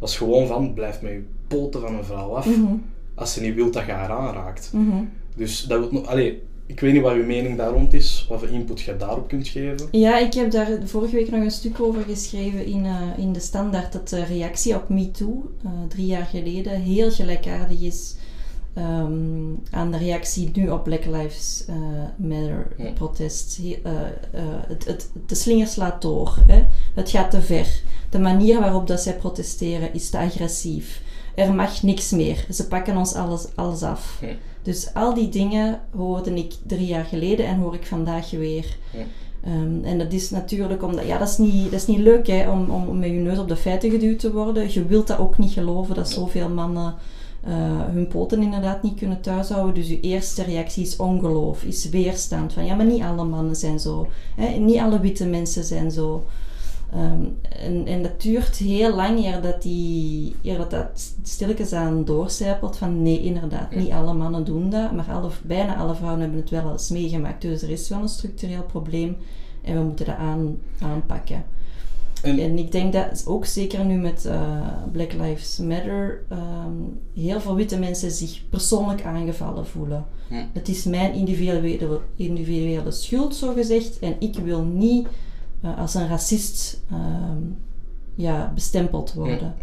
S5: Was gewoon van, blijf met je poten van een vrouw af
S6: Mhm.
S5: als ze niet wilt dat je haar aanraakt.
S6: Mhm.
S5: Dus dat wil nog, allee, ik weet niet wat uw mening daar rond is, wat voor input je daarop kunt geven.
S6: Ja, ik heb daar vorige week nog een stuk over geschreven in, eh, in de standaard dat de reactie op MeToo, eh drie jaar geleden, heel gelijkaardig is ehm, aan de reactie nu op Black Lives eh, Matter
S5: Ja.
S6: protest. He- het, het, de slinger slaat door. Hè? Het gaat te ver. De manier waarop dat zij protesteren is te agressief. Er mag niks meer. Ze pakken ons alles, alles af.
S5: Ja.
S6: Dus al die dingen hoorde ik drie jaar geleden en hoor ik vandaag weer.
S5: Ja.
S6: Ehm, en dat is natuurlijk omdat, ja, dat is niet, dat is niet leuk hè, om, om met je neus op de feiten geduwd te worden. Je wilt dat ook niet geloven dat zoveel mannen eh, hun poten inderdaad niet kunnen thuishouden. Dus je eerste reactie is ongeloof, is weerstand. Van ja, maar niet alle mannen zijn zo. Hè? Niet alle witte mensen zijn zo. Ehm, en, en dat duurt heel lang eer dat, die, eer dat dat stilletjes aan doorcijpelt van nee, inderdaad, niet alle mannen doen dat, maar alle, bijna alle vrouwen hebben het wel eens meegemaakt. Dus er is wel een structureel probleem en we moeten dat aan, aanpakken.
S5: En,
S6: En ik denk dat ook zeker nu met eh, Black Lives Matter ehm, heel veel witte mensen zich persoonlijk aangevallen voelen. Het is mijn individuele, individuele schuld, zo gezegd, en ik wil niet eh, als een racist ehm, ja, bestempeld worden.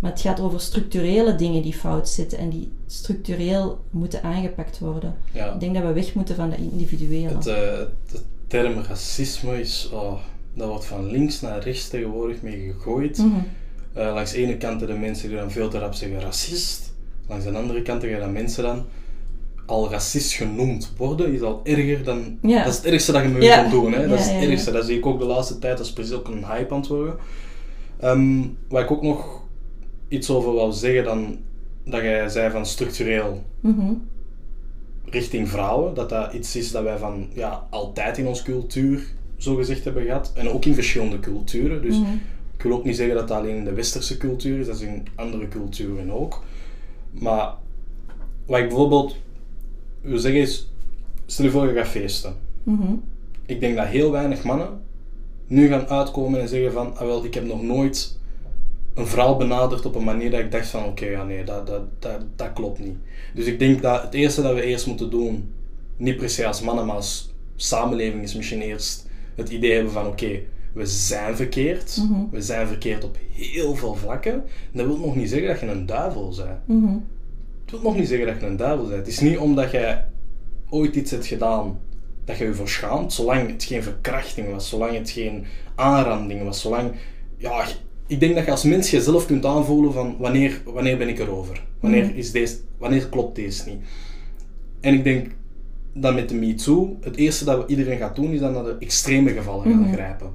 S6: Maar het gaat over structurele dingen die fout zitten en die structureel moeten aangepakt worden.
S5: ja,
S6: Ik denk dat we weg moeten van dat individuele.
S5: het, eh, het term racisme is, oh, dat wordt van links naar rechts tegenwoordig mee gegooid.
S6: Mhm.
S5: Eh, langs de ene kant de mensen die dan veel te rap zeggen racist. Langs de andere kant je dan mensen dan al racist genoemd worden, is al erger dan...
S6: Ja.
S5: Dat is het ergste dat je me
S6: Ja.
S5: kan doen. Hè? Dat is het ergste. Dat zie ik ook de laatste tijd. Dat is precies ook een hype aan het worden. Ehm, waar ik ook nog iets over wou zeggen, dan, dat jij zei van structureel
S6: Mhm.
S5: richting vrouwen. Dat dat iets is dat wij van ja, altijd in onze cultuur zo gezegd hebben gehad. En ook in verschillende culturen. Dus
S6: Mhm.
S5: ik wil ook niet zeggen dat dat alleen in de westerse cultuur is, dat is in andere culturen ook. Maar wat ik bijvoorbeeld wil zeggen is, stel je voor je gaat feesten.
S6: Mhm.
S5: Ik denk dat heel weinig mannen nu gaan uitkomen en zeggen van, ah wel, ik heb nog nooit een vrouw benaderd op een manier dat ik dacht van, oké, ja nee, dat, dat, dat, dat klopt niet. Dus ik denk dat het eerste dat we eerst moeten doen, niet per se als mannen, maar als samenleving, is misschien eerst het idee hebben van, oké, we zijn verkeerd.
S6: Mhm.
S5: We zijn verkeerd op heel veel vlakken. En dat wil nog niet zeggen dat je een duivel bent.
S6: Mhm.
S5: Wil nog niet zeggen dat je een duivel bent. Het is niet omdat jij ooit iets hebt gedaan dat je je verschaamt, zolang het geen verkrachting was, zolang het geen aanranding was, zolang... Ja, ik denk dat je als mens jezelf kunt aanvoelen van wanneer, wanneer ben ik erover? Wanneer,
S6: Mhm.
S5: is deze, wanneer klopt deze niet? En ik denk dat met de MeToo, het eerste dat iedereen gaat doen, is dan naar de extreme gevallen gaan
S6: Mhm.
S5: grijpen.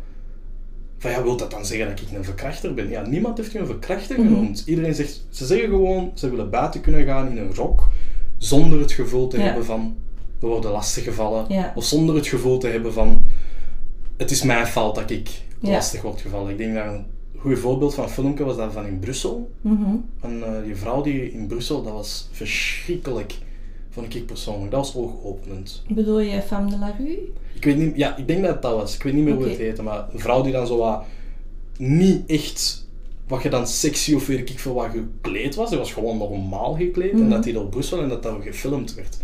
S5: Van ja, wil dat dan zeggen dat ik een verkrachter ben? Ja, niemand heeft je een verkrachter
S6: Mhm.
S5: genoemd. Iedereen zegt, ze zeggen gewoon, ze willen buiten kunnen gaan in een rok, zonder het gevoel te
S6: Ja.
S5: hebben van, we worden lastiggevallen.
S6: Ja.
S5: Of zonder het gevoel te hebben van, het is mijn fout dat ik
S6: Ja.
S5: lastig word gevallen. Ik denk dat een goed voorbeeld van een filmpje was dat van in Brussel.
S6: Mhm.
S5: En eh, die vrouw die in Brussel, dat was verschrikkelijk, vond ik persoonlijk. Dat was oogopenend.
S6: Bedoel je Femme de la Rue?
S5: Ik weet niet, ja, ik denk dat het dat was. Ik weet niet meer hoe het heette, maar een vrouw die dan zo wat niet echt wat je dan sexy of weet ik veel wat gekleed was. Ze was gewoon normaal gekleed en
S6: Mhm.
S5: dat die door Brussel en dat dat gefilmd werd.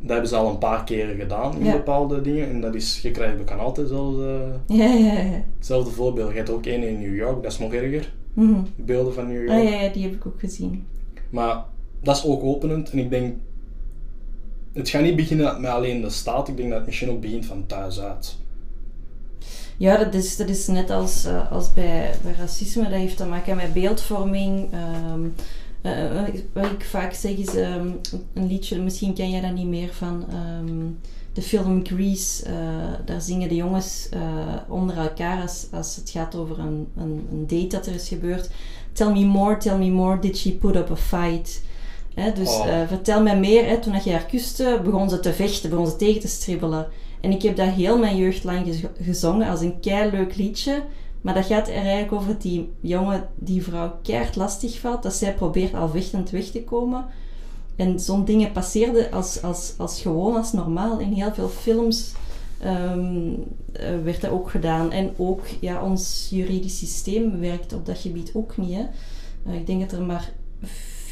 S5: Dat hebben ze al een paar keren gedaan in
S6: Ja.
S5: bepaalde dingen en dat is, je krijgt je kan altijd hetzelfde,
S6: Ja, ja, ja.
S5: hetzelfde voorbeeld. Je hebt ook één in New York, dat is nog erger.
S6: Mhm.
S5: De beelden van New York.
S6: Ah ja, ja, die heb ik ook gezien.
S5: Maar dat is ook openend en ik denk, het gaat niet beginnen met alleen de staat, ik denk dat het misschien ook begint van thuis uit.
S6: Ja, dat is, dat is net als, eh, als bij, racisme. Dat heeft te maken met beeldvorming. ehm, eh, wat ik- wat ik vaak zeg is ehm, een liedje, misschien ken jij dat niet meer, van ehm, de film Grease, eh, daar zingen de jongens eh, onder elkaar als, als het gaat over een, een, een date dat er is gebeurd. Tell me more, tell me more, did she put up a fight? Hè, dus
S5: Oh.
S6: eh, vertel mij meer. Hè, toen dat je haar kuste, begon ze te vechten, begon ze tegen te stribbelen. En ik heb dat heel mijn jeugd lang gez- gezongen als een leuk liedje. Maar dat gaat er eigenlijk over dat die jongen die vrouw keihard lastig valt. Dat zij probeert al vechtend weg te komen. En zo'n dingen passeerden als, als, als gewoon, als normaal. In heel veel films ehm, eh, werd dat ook gedaan. En ook, ja, ons juridisch systeem werkt op dat gebied ook niet. Hè. Eh, ik denk dat er maar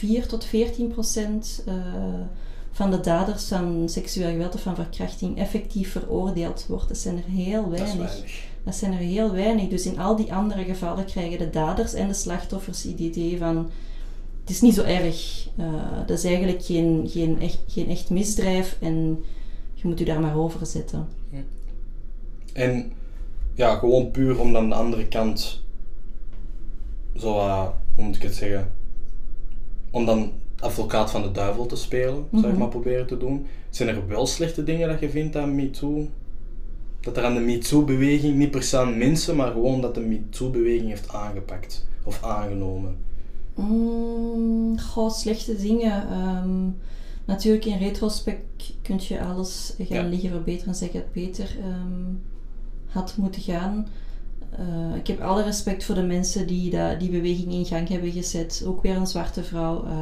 S6: 4 tot 14 procent eh, van de daders van seksueel geweld of van verkrachting effectief veroordeeld wordt. Dat zijn er heel
S5: Dat is
S6: weinig. Dat zijn er heel weinig. Dus in al die andere gevallen krijgen de daders en de slachtoffers het idee van... Het is niet zo erg. Eh, dat is eigenlijk geen, geen, echt, geen echt misdrijf en je moet u daar maar over zetten.
S5: En ja, gewoon puur om dan de andere kant zo, eh, hoe moet ik het zeggen, om dan advocaat van de duivel te spelen, zou ik
S6: Mhm.
S5: maar proberen te doen. Zijn er wel slechte dingen dat je vindt aan MeToo? Dat er aan de MeToo-beweging, niet per se aan mensen, maar gewoon dat de MeToo-beweging heeft aangepakt of aangenomen.
S6: Mm, goh, slechte dingen. Ehm, natuurlijk, in retrospect kun je alles gaan
S5: Ja.
S6: liggen verbeteren en zeggen dat het beter ehm, had moeten gaan. Eh, ik heb alle respect voor de mensen die dat, die beweging in gang hebben gezet. Ook weer een zwarte vrouw eh,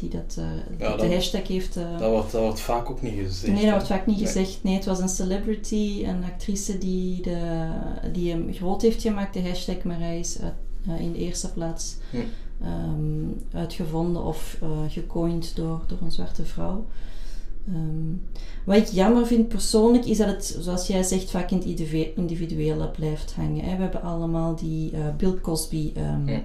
S6: die dat, eh,
S5: Ja,
S6: de hashtag heeft.
S5: Dat wordt, dat wordt vaak ook niet gezegd.
S6: Nee, dat wordt vaak niet
S5: Nee.
S6: gezegd. Nee, het was een celebrity, een actrice die, de, die hem groot heeft gemaakt. De hashtag uit- eh, in de eerste plaats
S5: Hm.
S6: ehm, uitgevonden of gecoind door, door een zwarte vrouw. Ehm, wat ik jammer vind persoonlijk is dat het, zoals jij zegt, vaak in het individu- individuele blijft hangen. Hè. We hebben allemaal die eh, Bill Cosby ehm,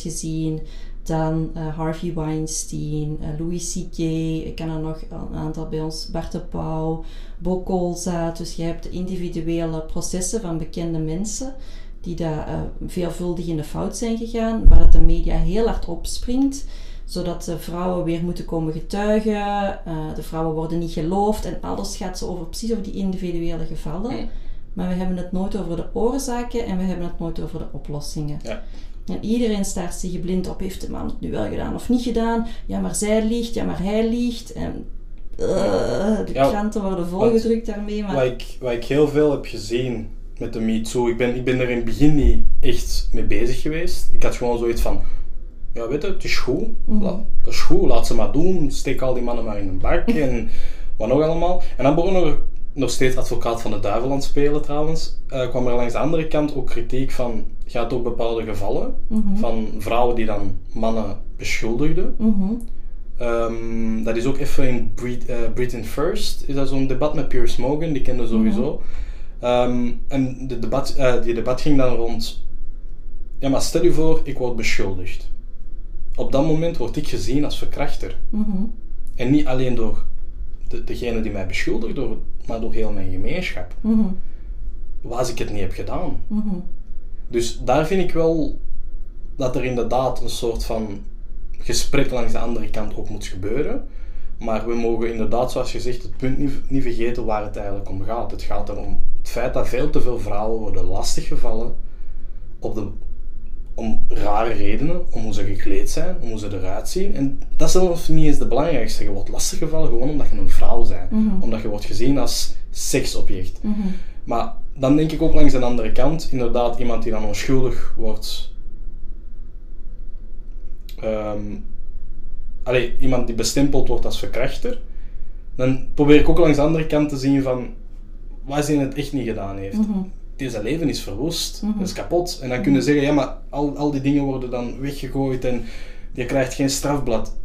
S6: gezien. Dan eh, Harvey Weinstein, eh, Louis C.K. Ik ken er nog een aantal bij ons. Bart de Pauw, Bo Kolza. Dus je hebt de individuele processen van bekende mensen die daar veelvuldig in de fout zijn gegaan. Waar dat de media heel hard opspringt zodat de vrouwen weer moeten komen getuigen. eh, de vrouwen worden niet geloofd en alles gaat zo over precies over die individuele gevallen. Maar we hebben het nooit over de oorzaken en we hebben het nooit over de oplossingen.
S5: Ja.
S6: En iedereen staart zich blind op, heeft de man het nu wel gedaan of niet gedaan? Ja, maar zij liegt, ja, maar hij liegt. En eh, de
S5: Ja,
S6: kranten worden volgedrukt daarmee. Maar
S5: Wat ik, wat ik heel veel heb gezien met de MeToo, ik ben, ik ben er in het begin niet echt mee bezig geweest. Ik had gewoon zoiets van, ja weet je, het is goed,
S6: Mhm.
S5: Dat is goed, laat ze maar doen, steek al die mannen maar in een bak en wat nog allemaal. En dan begon er nog steeds advocaat van de duivel aan het spelen trouwens, Eh, kwam er langs de andere kant ook kritiek van, gaat ook bepaalde gevallen
S6: Mhm.
S5: van vrouwen die dan mannen beschuldigden.
S6: Mhm.
S5: Ehm, dat is ook even in eh, Britain First. Is dat zo'n debat met Piers Morgan, die kende sowieso. Ehm, en de debat, eh, die debat ging dan rond. Ja, maar stel je voor, ik word beschuldigd. Op dat moment word ik gezien als verkrachter.
S6: Mhm.
S5: En niet alleen door de, degene die mij beschuldigt, door, maar door heel mijn gemeenschap.
S6: Mhm.
S5: Wat als ik het niet heb gedaan?
S6: Mhm.
S5: Dus daar vind ik wel dat er inderdaad een soort van gesprek langs de andere kant ook moet gebeuren. Maar we mogen inderdaad, zoals gezegd, het punt niet, niet vergeten waar het eigenlijk om gaat. Het gaat erom het feit dat veel te veel vrouwen worden lastiggevallen op de, om rare redenen, om hoe ze gekleed zijn, om hoe ze eruit zien. En dat is zelfs niet eens de belangrijkste. Je wordt lastiggevallen gewoon omdat je een vrouw bent.
S6: Mhm.
S5: Omdat je wordt gezien als seksobject.
S6: Mhm.
S5: Maar dan denk ik ook langs de andere kant, inderdaad, iemand die dan onschuldig wordt. allee, iemand die bestempeld wordt als verkrachter. Dan probeer ik ook langs de andere kant te zien van wat hij het echt niet gedaan heeft.
S6: Mhm.
S5: Deze leven is verwoest,
S6: Mhm.
S5: dat is kapot. En dan kunnen ze zeggen, ja, maar al, al die dingen worden dan weggegooid en je krijgt geen strafblad.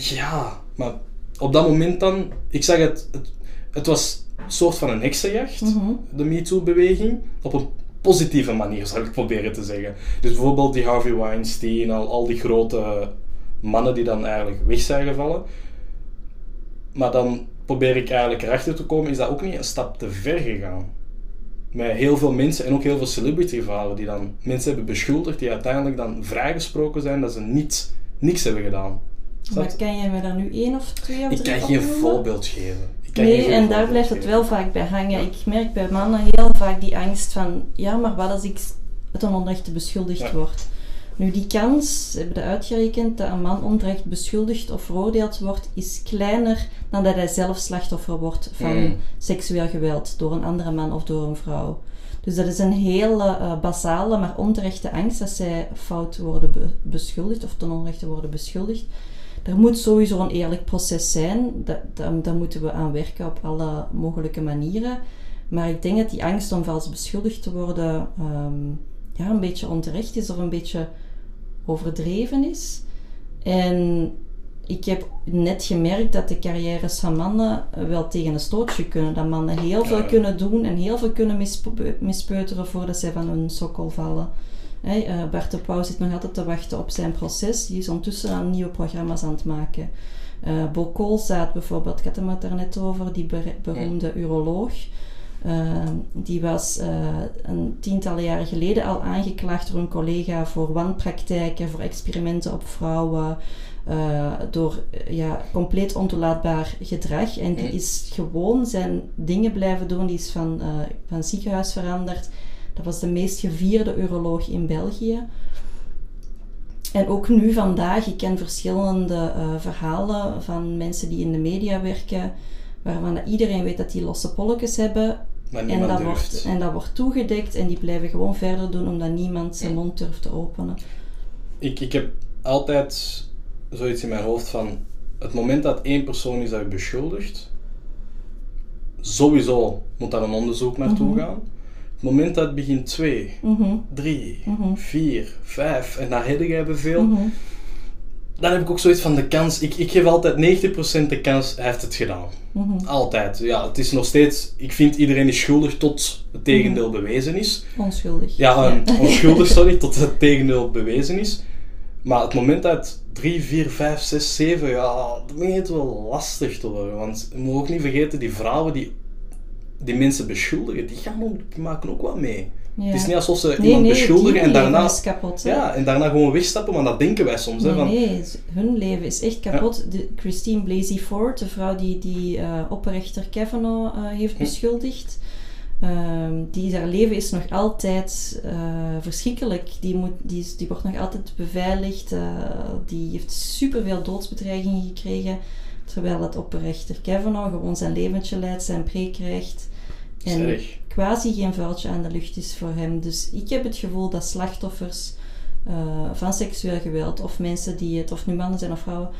S5: Ja, maar op dat moment dan, ik zeg het, het, het was een soort van een heksenjacht,
S6: Mhm.
S5: de MeToo-beweging, op een positieve manier, zal ik proberen te zeggen. Dus bijvoorbeeld die Harvey Weinstein, al, al die grote mannen die dan eigenlijk weg zijn gevallen. Maar dan probeer ik eigenlijk erachter te komen, is dat ook niet een stap te ver gegaan? Met heel veel mensen en ook heel veel celebrity-verhalen die dan mensen hebben beschuldigd, die uiteindelijk dan vrijgesproken zijn dat ze niet, niks hebben gedaan.
S6: Maar kan jij me daar nu één of twee of
S5: Ik kan geen voorbeeld geven. Ik kan
S6: Nee,
S5: geen
S6: en daar blijft het wel vaak bij hangen. Ik merk bij mannen heel vaak die angst van, ja, maar wat als ik het een onrechte beschuldigd
S5: Ja.
S6: word? Nu, die kans, ze hebben dat uitgerekend, dat een man onterecht beschuldigd of veroordeeld wordt, is kleiner dan dat hij zelf slachtoffer wordt van
S5: Mm.
S6: seksueel geweld door een andere man of door een vrouw. Dus dat is een hele eh, basale, maar onterechte angst dat zij fout worden be- beschuldigd of ten onrechte worden beschuldigd. Er moet sowieso een eerlijk proces zijn. Dat, dat- daar moeten we aan werken op alle mogelijke manieren. Maar ik denk dat die angst om vals beschuldigd te worden ehm, ja, een beetje onterecht is of een beetje overdreven is. En ik heb net gemerkt dat de carrières van mannen wel tegen een stootje kunnen. Dat mannen heel veel
S5: Ja.
S6: kunnen doen en heel veel kunnen mispe- mispeuteren voordat zij van hun sokkel vallen. Hè, eh, Bart de Pauw zit nog altijd te wachten op zijn proces. Die is ondertussen aan nieuwe programma's aan het maken. Eh Bo Koolzaad bijvoorbeeld, ik had hem het daar net over, die beroemde uroloog. Eh, die was eh, een tientallen jaren geleden al aangeklaagd door een collega voor wanpraktijken, voor experimenten op vrouwen, eh, door ja, compleet ontoelaatbaar gedrag. En die is gewoon zijn dingen blijven doen, die is van, van ziekenhuis veranderd. Dat was de meest gevierde uroloog in België. En ook nu vandaag, ik ken verschillende verhalen van mensen die in de media werken, waarvan dat iedereen weet dat die losse polletjes hebben.
S5: Maar
S6: En
S5: niemand
S6: dat,
S5: durft.
S6: wordt, en dat wordt toegedekt en die blijven gewoon verder doen omdat niemand zijn mond durft te openen.
S5: Ik, ik heb altijd zoiets in mijn hoofd van... Het moment dat één persoon is dat je beschuldigt... Sowieso moet daar een onderzoek naartoe
S6: Mhm.
S5: gaan. Het moment dat het begint twee,
S6: Mhm,
S5: drie,
S6: Mhm.
S5: vier, vijf... En dan heb jij beveel...
S6: mhm.
S5: Dan heb ik ook zoiets van de kans... Ik, ik geef altijd 90% de kans, hij heeft het gedaan.
S6: Mhm.
S5: Altijd. Ja, het is nog steeds... Ik vind iedereen is schuldig tot het tegendeel bewezen is.
S6: Onschuldig.
S5: Ja, onschuldig, sorry, tot het tegendeel bewezen is. Maar het moment dat 3, 4, 5, 6, 7, ja, dan begint het wel lastig te worden. Want je moet ook niet vergeten, die vrouwen die, die mensen beschuldigen, die, gaan ook, die maken ook wat mee.
S6: Ja.
S5: Het is niet alsof ze
S6: Nee,
S5: iemand
S6: nee,
S5: beschuldigen en daarna,
S6: kapot. hè.
S5: ja, en daarna gewoon wegstappen, want dat denken wij soms. Hè,
S6: Nee,
S5: van,
S6: nee, hun leven is echt kapot. De Christine Blasey Ford, de vrouw die, die eh, opperrechter Kavanaugh eh, heeft
S5: Hm.
S6: beschuldigd, ehm, die, haar leven is nog altijd eh, verschrikkelijk. Die, moet, die, die wordt nog altijd beveiligd. die heeft superveel doodsbedreigingen gekregen. Terwijl het opperrechter Kavanaugh gewoon zijn leventje leidt, zijn preek krijgt. En quasi geen vuiltje aan de lucht is voor hem. Dus ik heb het gevoel dat slachtoffers eh, van seksueel geweld, of mensen die het, of nu mannen zijn of vrouwen,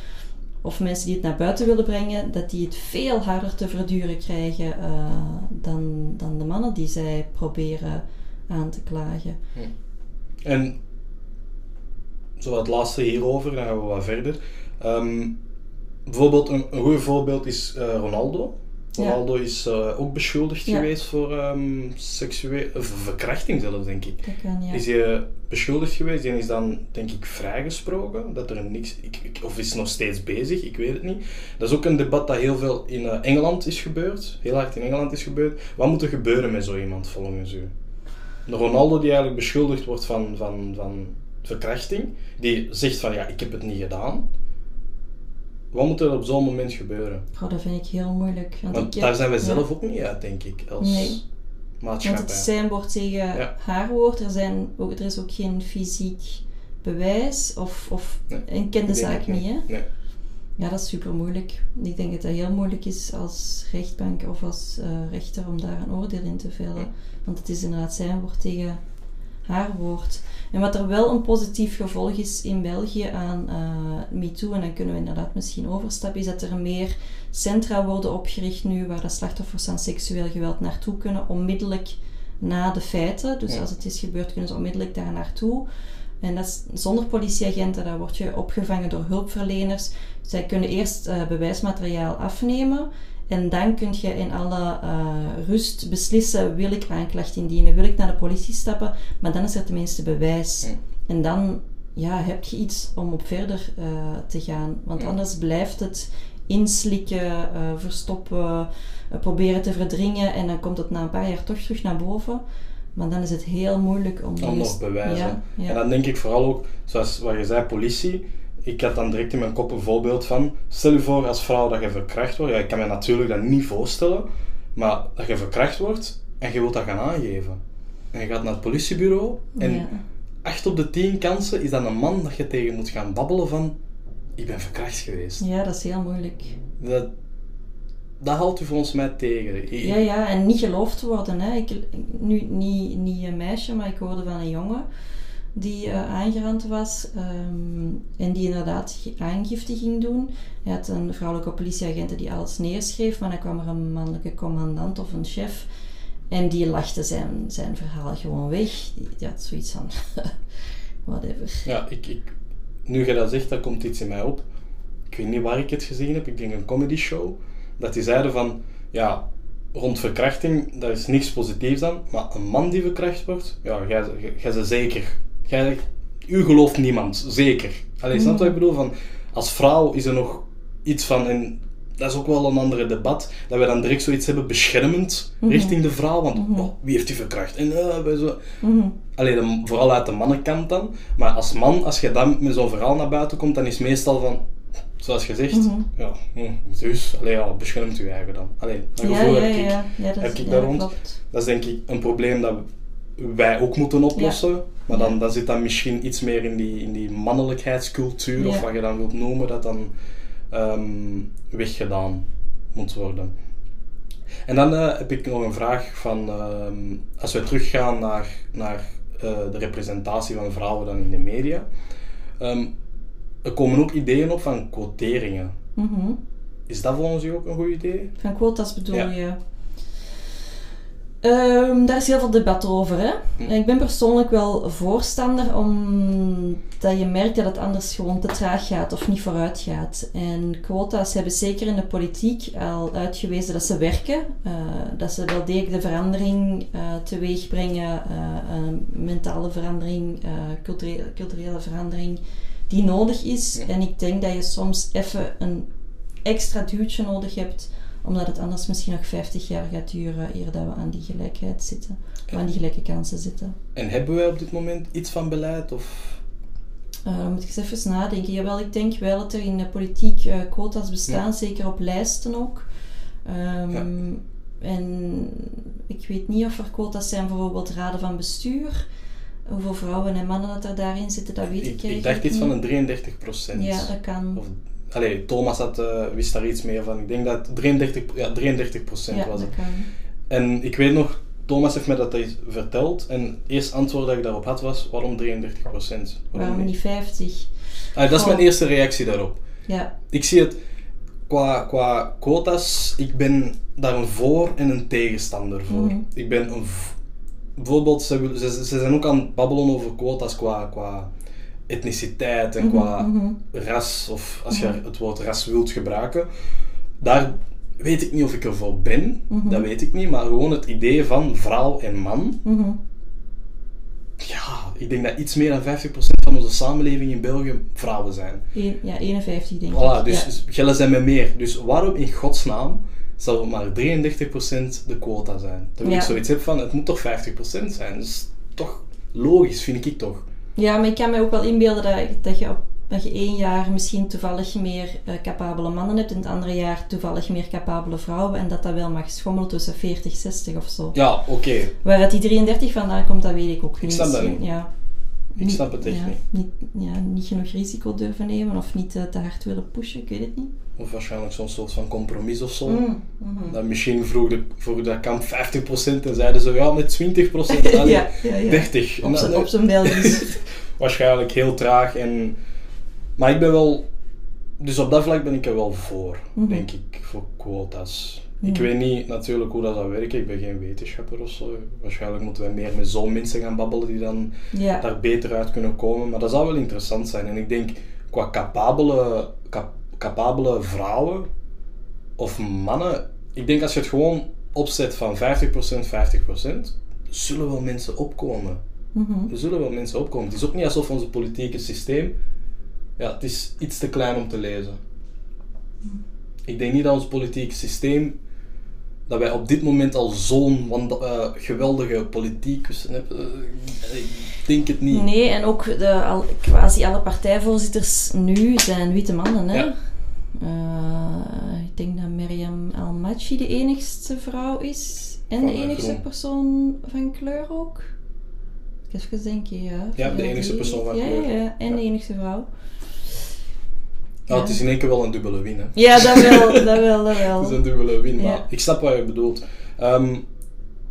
S6: of mensen die het naar buiten willen brengen, dat die het veel harder te verduren krijgen eh, dan, dan de mannen die zij proberen aan te klagen.
S5: En zo het laatste hierover, dan gaan we wat verder. Ehm, bijvoorbeeld, een, een goed voorbeeld is eh, Ronaldo.
S6: Ja.
S5: Ronaldo is eh, ook beschuldigd
S6: Ja.
S5: geweest voor ehm seksueel, of verkrachting zelfs, denk ik.
S6: Dat kan, ja.
S5: Is hij eh, beschuldigd geweest en is dan, denk ik, vrijgesproken? Dat er niks, ik, ik- of is nog steeds bezig, ik weet het niet. Dat is ook een debat dat heel veel in eh, Engeland is gebeurd. Heel hard in Engeland is gebeurd. Wat moet er gebeuren met zo iemand, volgens u? Een Ronaldo die eigenlijk beschuldigd wordt van, van, van verkrachting, die zegt van ja, ik heb het niet gedaan. Wat moet er op zo'n moment gebeuren?
S6: Dat vind ik heel moeilijk. Want,
S5: Want
S6: ik,
S5: daar zijn we
S6: ja.
S5: zelf ook niet uit, denk ik, als
S6: Nee. Want
S5: maatschappij.
S6: het is zijn woord tegen
S5: Ja.
S6: haar woord. Er, zijn, ook, er is ook geen fysiek bewijs of, of
S5: Nee. Ik
S6: zaak
S5: het
S6: niet. Hè?
S5: Nee.
S6: Ja, dat is super moeilijk. Ik denk dat dat heel moeilijk is als rechtbank of als eh, rechter om daar een oordeel in te vellen. Want het is inderdaad zijn woord tegen haar woord. En wat er wel een positief gevolg is in België aan eh MeToo, en dan kunnen we inderdaad misschien overstappen, is dat er meer centra worden opgericht nu waar de slachtoffers van seksueel geweld naartoe kunnen, onmiddellijk na de feiten. Dus
S5: Ja.
S6: als het is gebeurd, kunnen ze onmiddellijk daar naartoe. En dat is zonder politieagenten, daar word je opgevangen door hulpverleners. Zij kunnen eerst eh, bewijsmateriaal afnemen en dan kun je in alle eh, rust beslissen, wil ik aanklacht indienen, wil ik naar de politie stappen, maar dan is er tenminste bewijs. En dan ja, heb je iets om op verder eh, te gaan, want anders blijft het inslikken, eh, verstoppen, proberen te verdringen en dan komt het na een paar jaar toch terug naar boven. Maar dan is het heel moeilijk om...
S5: Om nog bewijzen.
S6: Ja, ja.
S5: En dan denk ik vooral ook, zoals wat je zei, politie. Ik had dan direct in mijn kop een voorbeeld van, stel je voor als vrouw dat je verkracht wordt, ja, ik kan me natuurlijk dat niet voorstellen, maar dat je verkracht wordt en je wilt dat gaan aangeven. En je gaat naar het politiebureau en
S6: Ja.
S5: 8 op de 10 kansen is dat een man dat je tegen moet gaan babbelen van, ik ben verkracht geweest.
S6: ja, dat is heel moeilijk.
S5: Dat, dat haalt u volgens mij tegen. Ik-
S6: Ja, ja, en niet geloofd worden. Hè. Ik, nu, niet, niet een meisje, maar ik hoorde van een jongen die eh, aangerand was ehm, en die inderdaad aangifte ging doen. Hij had een vrouwelijke politieagent die alles neerschreef, maar dan kwam er een mannelijke commandant of een chef en die lachte zijn, zijn verhaal gewoon weg. Die, die had zoiets van, whatever.
S5: Ja, ik, ik, nu je dat zegt, dan komt iets in mij op. Ik weet niet waar ik het gezien heb, ik denk een comedy show. Dat die zeiden van, ja, rond verkrachting, daar is niks positiefs aan. Maar een man die verkracht wordt, ja, jij ze zeker. Jij, u gelooft niemand, zeker. Allee, snap je wat ik bedoel? Van, als vrouw is er nog iets van, en dat is ook wel een andere debat, dat we dan direct zoiets hebben beschermend richting de vrouw. Want, oh, wie heeft die verkracht? En, wij zo... Allee, de- vooral uit de mannenkant dan. Maar als man, als je dan met zo'n verhaal naar buiten komt, dan is meestal van, zoals gezegd, ja, hm, dus, allee, ja, beschermt u eigen dan. Allee, dat
S6: Ja,
S5: gevoel
S6: ja,
S5: heb ik.
S6: ja. ja, dat,
S5: heb
S6: is-
S5: ik
S6: ja,
S5: daar rond. Dat is denk ik een probleem dat wij ook moeten oplossen. Maar dan, zit dat misschien iets meer in die, in die mannelijkheidscultuur, of wat je dan wilt noemen, dat dan ehm, weggedaan moet worden. En dan eh, heb ik nog een vraag van, ehm, als we teruggaan naar, naar eh, de representatie van vrouwen dan in de media. Ehm, er komen ook ideeën op van quoteringen.
S6: Mhm.
S5: Is dat volgens u ook een goed idee?
S6: Van quota's bedoel
S5: Ja.
S6: je? Ehm, daar is heel veel debat over. Hè?
S5: Hm.
S6: Ik ben persoonlijk wel voorstander omdat je merkt dat het anders gewoon te traag gaat of niet vooruit gaat. En quota's hebben zeker in de politiek al uitgewezen dat ze werken. eh, dat ze wel degelijk de verandering eh teweeg brengen, eh, mentale verandering, culturele, culturele verandering die nodig is. En ik denk dat je soms even een extra duwtje nodig hebt, omdat het anders misschien nog 50 jaar gaat duren eer dat we aan die gelijkheid zitten, aan die gelijke kansen zitten.
S5: En hebben wij op dit moment iets van beleid? Of...
S6: Eh, dan moet ik eens even nadenken. Jawel, ik denk wel dat er in de politiek eh, quota's bestaan,
S5: Ja.
S6: zeker op lijsten ook. Ehm,
S5: Ja.
S6: En ik weet niet of er quota's zijn, bijvoorbeeld raden van bestuur. Hoeveel vrouwen en mannen dat er daarin zitten, dat weet ik,
S5: Ik, ik
S6: eigenlijk
S5: dacht iets
S6: niet.
S5: van een 33 procent.
S6: Ja, dat kan.
S5: Of, allee, Thomas had, eh, wist daar iets meer van. Ik denk dat 33, ja, 33 procent
S6: ja,
S5: was het. En ik weet nog, Thomas heeft mij dat verteld. En het eerste antwoord dat ik daarop had was, waarom 33 procent?
S6: Waarom niet 50?
S5: Ah, dat is mijn eerste reactie daarop.
S6: Ja,
S5: Ik zie het qua, qua quota's, ik ben daar een voor- en een tegenstander voor.
S6: Mhm.
S5: Ik ben een. Bijvoorbeeld, ze, ze, ze zijn ook aan het babbelen over quota's qua, qua etniciteit en qua
S6: mhm.
S5: ras, of als je het woord ras wilt gebruiken. Daar weet ik niet of ik ervoor ben,
S6: Mhm.
S5: dat weet ik niet, maar gewoon het idee van vrouw en man.
S6: Mhm.
S5: Ja, ik denk dat iets meer dan 50% van onze samenleving in België vrouwen zijn.
S6: Ja 51 denk
S5: Voilà,
S6: ik.
S5: dus
S6: ja.
S5: dus jullie zijn met meer. Dus waarom in godsnaam zou het maar 33% de quota zijn? Terwijl ik
S6: Ja.
S5: zoiets heb van, het moet toch 50% zijn? Dat is toch logisch, vind ik toch.
S6: Ja, maar ik kan me ook wel inbeelden dat, dat, je, op, dat je één jaar misschien toevallig meer eh, capabele mannen hebt en het andere jaar toevallig meer capabele vrouwen en dat dat wel mag schommelen tussen 40 60 of zo.
S5: Ja, oké.
S6: Waar het die 33 vandaan komt, dat weet ik ook niet.
S5: snap niet.
S6: Ja.
S5: Ik snap het echt
S6: ja,
S5: niet.
S6: Ja, niet genoeg risico durven nemen of niet eh, te hard willen pushen, ik weet het niet.
S5: Of waarschijnlijk zo'n soort van compromis of zo.
S6: Mm, mhm.
S5: Dat misschien vroeg, de, vroeg dat kamp 50% en zeiden ze ja, met 20%. Allee,
S6: ja, ja, ja.
S5: 30. En
S6: Op
S5: dan-
S6: zijn- Op zijn Belgisch.
S5: waarschijnlijk heel traag. En... Maar ik ben wel... Dus op dat vlak ben ik er wel voor,
S6: Mhm.
S5: denk ik, voor quota's. Ik
S6: Mhm.
S5: weet niet natuurlijk hoe dat zou werken, ik ben geen wetenschapper of zo. Waarschijnlijk moeten wij meer met zo'n mensen gaan babbelen die dan daar beter uit kunnen komen. Maar dat zou wel interessant zijn. En ik denk, qua capabele, cap- capabele vrouwen of mannen, ik denk als je het gewoon opzet van 50%, 50%, zullen wel mensen opkomen.
S6: Mhm.
S5: Er zullen wel mensen opkomen. Het is ook niet alsof ons politieke systeem, ja, het is iets te klein om te lezen. Ik denk niet dat ons politieke systeem dat wij op dit moment al zo'n eh, geweldige politicus hebben. Eh, ik denk het niet.
S6: Nee, en ook de, al, quasi alle partijvoorzitters nu zijn witte mannen. Hè?
S5: Ja.
S6: Eh, ik denk dat Miriam Almachi de enigste vrouw is. En
S5: Van
S6: de enigste
S5: groen.
S6: persoon van kleur ook. Even denken, ja.
S5: Ja, de enigste persoon van
S6: ja,
S5: kleur.
S6: Ja, ja, en
S5: Ja.
S6: de enigste vrouw.
S5: Nou, het is in één keer wel een dubbele win. Hè.
S6: Ja, dat wel, dat wel, dat wel.
S5: Het is een dubbele win, maar ik snap wat je bedoelt. Ehm,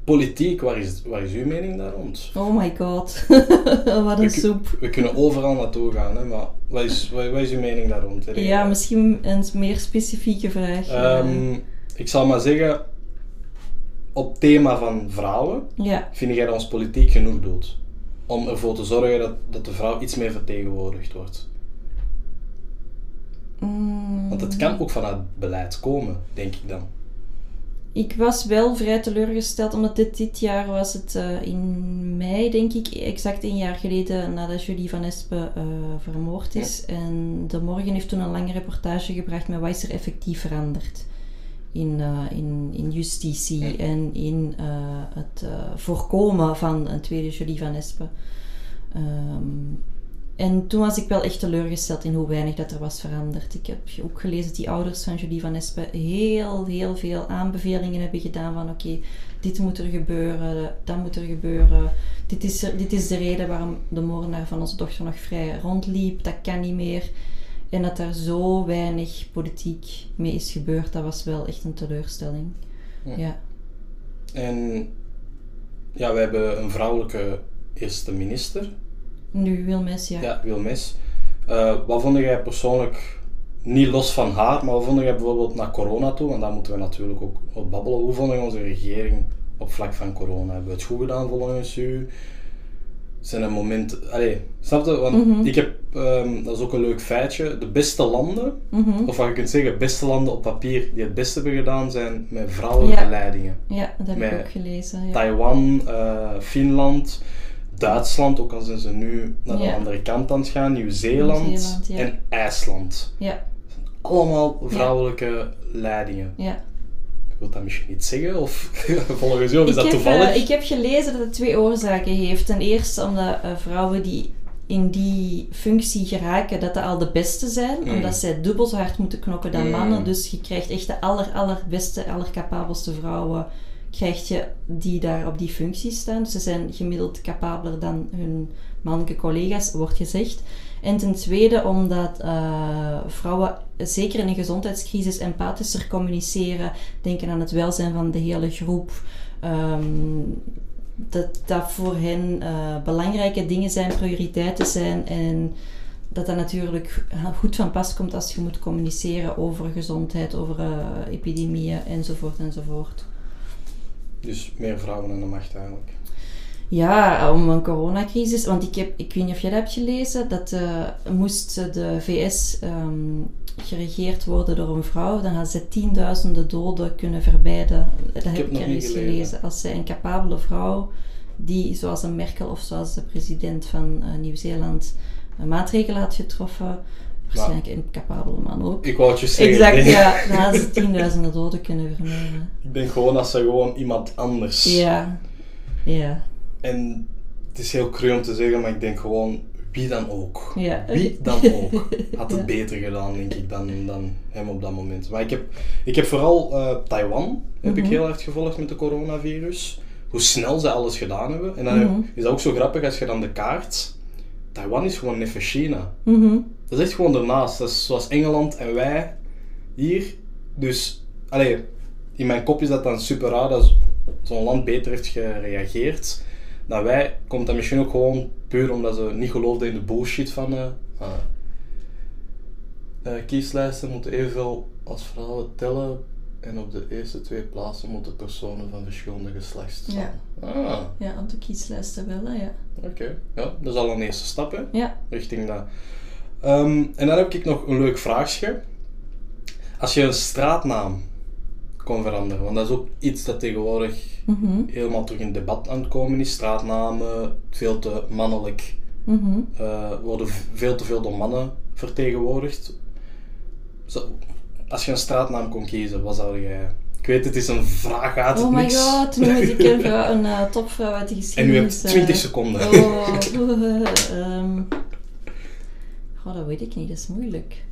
S5: politiek, waar is, waar is uw mening daar rond?
S6: Oh my god. Wat een
S5: We,
S6: soep.
S5: we kunnen overal naartoe gaan, hè, maar wat is, wat, wat is uw mening daar rond?
S6: Ja, misschien een meer specifieke vraag.
S5: Ehm, ik zal maar zeggen, op thema van vrouwen,
S6: ja.
S5: vind jij dat ons politiek genoeg doet? Om ervoor te zorgen dat, dat de vrouw iets meer vertegenwoordigd wordt.
S6: Mm,
S5: Want het kan ook vanuit beleid komen, denk ik dan.
S6: Ik was wel vrij teleurgesteld, omdat dit, dit jaar was het eh, in mei, denk ik, exact een jaar geleden nadat Julie van Espen eh, vermoord is. En De Morgen heeft toen een lange reportage gebracht met wat is er effectief veranderd in, eh, in, in justitie en in het voorkomen van een tweede Julie van Espen. Ehm, en toen was ik wel echt teleurgesteld in hoe weinig dat er was veranderd. Ik heb ook gelezen dat die ouders van Julie van Espen heel, heel veel aanbevelingen hebben gedaan van oké, dit moet er gebeuren, dat moet er gebeuren. Dit is, er- dit is de reden waarom de moordenaar van onze dochter nog vrij rondliep. Dat kan niet meer. En dat er zo weinig politiek mee is gebeurd, dat was wel echt een teleurstelling.
S5: Ja.
S6: Ja.
S5: En ja, we hebben een vrouwelijke eerste minister,
S6: Nu, Wilmes, ja.
S5: ja, Wilmes. Eh, wat vond jij persoonlijk, niet los van haar, maar wat vond jij bijvoorbeeld naar corona toe, want daar moeten we natuurlijk ook op babbelen. Hoe vond je onze regering op vlak van corona? Hebben we het goed gedaan volgens u? Zijn er momenten... Allee, snap je? Want
S6: Mhm.
S5: ik heb, ehm, dat is ook een leuk feitje, de beste landen,
S6: Mhm.
S5: of wat je kunt zeggen, beste landen op papier die het beste hebben gedaan, zijn met vrouwelijke
S6: Ja.
S5: leidingen.
S6: Ja, dat heb ik ook gelezen. Ja.
S5: Taiwan, eh, Finland, Duitsland, ook al zijn ze nu naar de
S6: Ja.
S5: andere kant aan het gaan, Nieuw-Zeeland
S6: ja.
S5: en IJsland.
S6: ja,
S5: Allemaal vrouwelijke leidingen.
S6: ja.
S5: Ik wil dat misschien niet zeggen, of volgens u, of is dat
S6: heb,
S5: toevallig?
S6: eh, ik heb gelezen dat het twee oorzaken heeft. Ten eerste omdat eh, vrouwen die in die functie geraken, dat dat al de beste zijn.
S5: Mm.
S6: Omdat zij dubbel zo hard moeten knokken dan
S5: Mm.
S6: mannen. Dus je krijgt echt de aller, allerbeste, allercapabelste vrouwen krijg je die daar op die functie staan. Ze zijn gemiddeld capabeler dan hun mannelijke collega's, wordt gezegd. En ten tweede omdat eh, vrouwen, zeker in een gezondheidscrisis, empathischer communiceren, denken aan het welzijn van de hele groep. Ehm, dat dat voor hen eh, belangrijke dingen zijn, prioriteiten zijn en dat dat natuurlijk goed van pas komt als je moet communiceren over gezondheid, over eh, epidemieën enzovoort enzovoort.
S5: Dus meer vrouwen aan de macht eigenlijk.
S6: Ja, om een coronacrisis. Want ik, heb, ik weet niet of jij dat hebt gelezen. Dat eh, moest de VS ehm, geregeerd worden door een vrouw, dan had ze tienduizenden doden kunnen vermijden. Dat heb ik
S5: gelezen.
S6: gelezen. Als zij een capabele vrouw, die zoals een Merkel of zoals de president van eh, Nieuw-Zeeland een maatregelen had getroffen, waarschijnlijk een capabele man ook.
S5: Ik wou het je zeggen.
S6: Exact, ja. Dan hadden ze tienduizenden doden kunnen vermijden.
S5: Ik denk gewoon dat ze gewoon iemand anders.
S6: Ja, ja.
S5: En het is heel cru om te zeggen, maar ik denk gewoon, wie dan ook.
S6: Ja.
S5: Wie dan ook had het
S6: Ja.
S5: beter gedaan, denk ik, dan, dan hem op dat moment. Maar ik heb, ik heb vooral eh, Taiwan heb ik
S6: Mhm.
S5: heel hard gevolgd met de coronavirus. Hoe snel ze alles gedaan hebben. En dan
S6: Mhm.
S5: is dat ook zo grappig als je dan de kaart... Taiwan is gewoon even China.
S6: Mhm.
S5: Dat is echt gewoon ernaast. Dat is zoals Engeland en wij hier. Dus, allee, in mijn kop is dat dan super raar dat zo'n land beter heeft gereageerd dan wij. Komt dat misschien ook gewoon puur omdat ze niet geloofden in de bullshit van eh, kieslijsten moeten evenveel als vrouwen tellen. En op de eerste twee plaatsen moeten personen van verschillende geslacht staan. Ah,
S6: Ja, op de kieslijsten wel, hè, ja.
S5: oké. Ja, dat is al een eerste stap, hè
S6: Ja.
S5: richting dat. Ehm, en dan heb ik nog een leuk vraagje. Als je een straatnaam kon veranderen, want dat is ook iets dat tegenwoordig
S6: Mhm.
S5: helemaal terug in debat aan het komen is. Straatnamen, veel te mannelijk,
S6: Mhm.
S5: eh, worden veel te veel door mannen vertegenwoordigd. Zo, als je een straatnaam kon kiezen, wat zou jij Ik weet, het is een vraag uit het
S6: Oh my
S5: niks.
S6: god, nu moet ik een, vrouw- een eh, topvrouw uit de
S5: En u
S6: geschiedenis...
S5: hebt 20
S6: eh,
S5: seconden.
S6: Oh, ehm. Oh, dat weet ik niet, dat is moeilijk.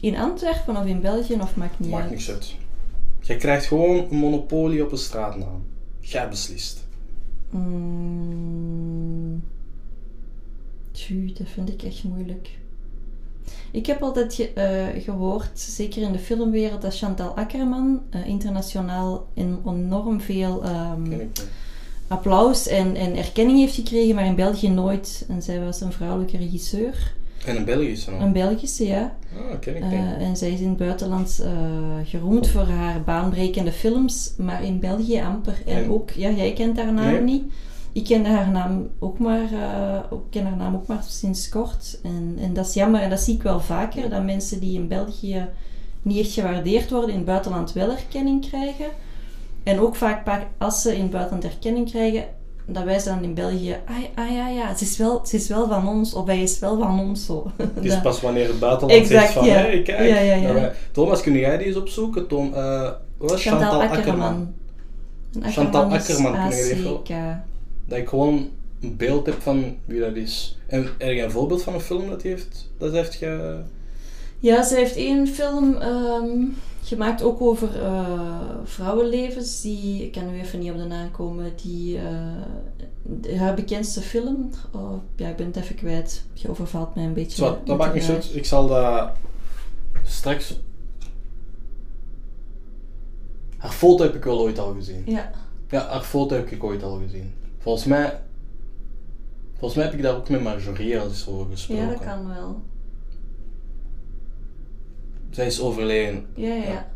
S6: In Antwerpen of in België of maakt niet
S5: Maakt
S6: uit.
S5: niks uit. Jij krijgt gewoon een monopolie op een straatnaam. Jij beslist.
S6: Mm. Dat vind ik echt moeilijk. Ik heb altijd ge- eh, gehoord, zeker in de filmwereld, dat Chantal Akkerman eh, internationaal en enorm veel ehm. Applaus en, en erkenning heeft gekregen, maar in België nooit. En zij was een vrouwelijke regisseur.
S5: En een Belgische nog.
S6: Een Belgische, ja.
S5: Ah, ken ik
S6: Eh,
S5: niet.
S6: en zij is in het buitenland eh, geroemd voor haar baanbrekende films, maar in België amper. En,
S5: En-
S6: ook, ja, jij kent haar naam
S5: Nee.
S6: niet. Ik ken haar naam ook maar, ik ken haar naam ook maar sinds kort. En, en dat is jammer, en dat zie ik wel vaker, dat mensen die in België niet echt gewaardeerd worden, in het buitenland wel erkenning krijgen. En ook vaak als ze in het buitenland erkenning krijgen, dat wij ze dan in België, ah, ah ja, ja, ze is, wel, ze is wel van ons, of hij is wel van ons zo.
S5: Het is pas wanneer het buitenland
S6: Exact,
S5: zegt van,
S6: ja.
S5: hey, kijk.
S6: Ja, ja, ja.
S5: Thomas, kun jij die eens opzoeken? Tom, wat was
S6: Chantal,
S5: Chantal
S6: Akkerman.
S5: Chantal Akkerman, kun. Dat ik gewoon een beeld heb van wie dat is. En er een voorbeeld van een film dat hij heeft, dat heeft ge...
S6: Ja, ze heeft één film ehm, gemaakt, ook over eh, vrouwenlevens. Die, ik kan nu even niet op de naam komen, die, eh, haar bekendste film. Oh, ja, ik ben het even kwijt. Je overvalt mij een beetje.
S5: Zo, dat maakt niet uit. Ik zal dat straks... Haar foto heb ik wel ooit al gezien.
S6: Ja,
S5: Ja, haar foto heb ik ooit al gezien. Volgens mij... Volgens mij heb ik daar ook met Marjorie al eens over gesproken.
S6: ja, dat kan wel.
S5: Zij is overleden.
S6: Ja, ja,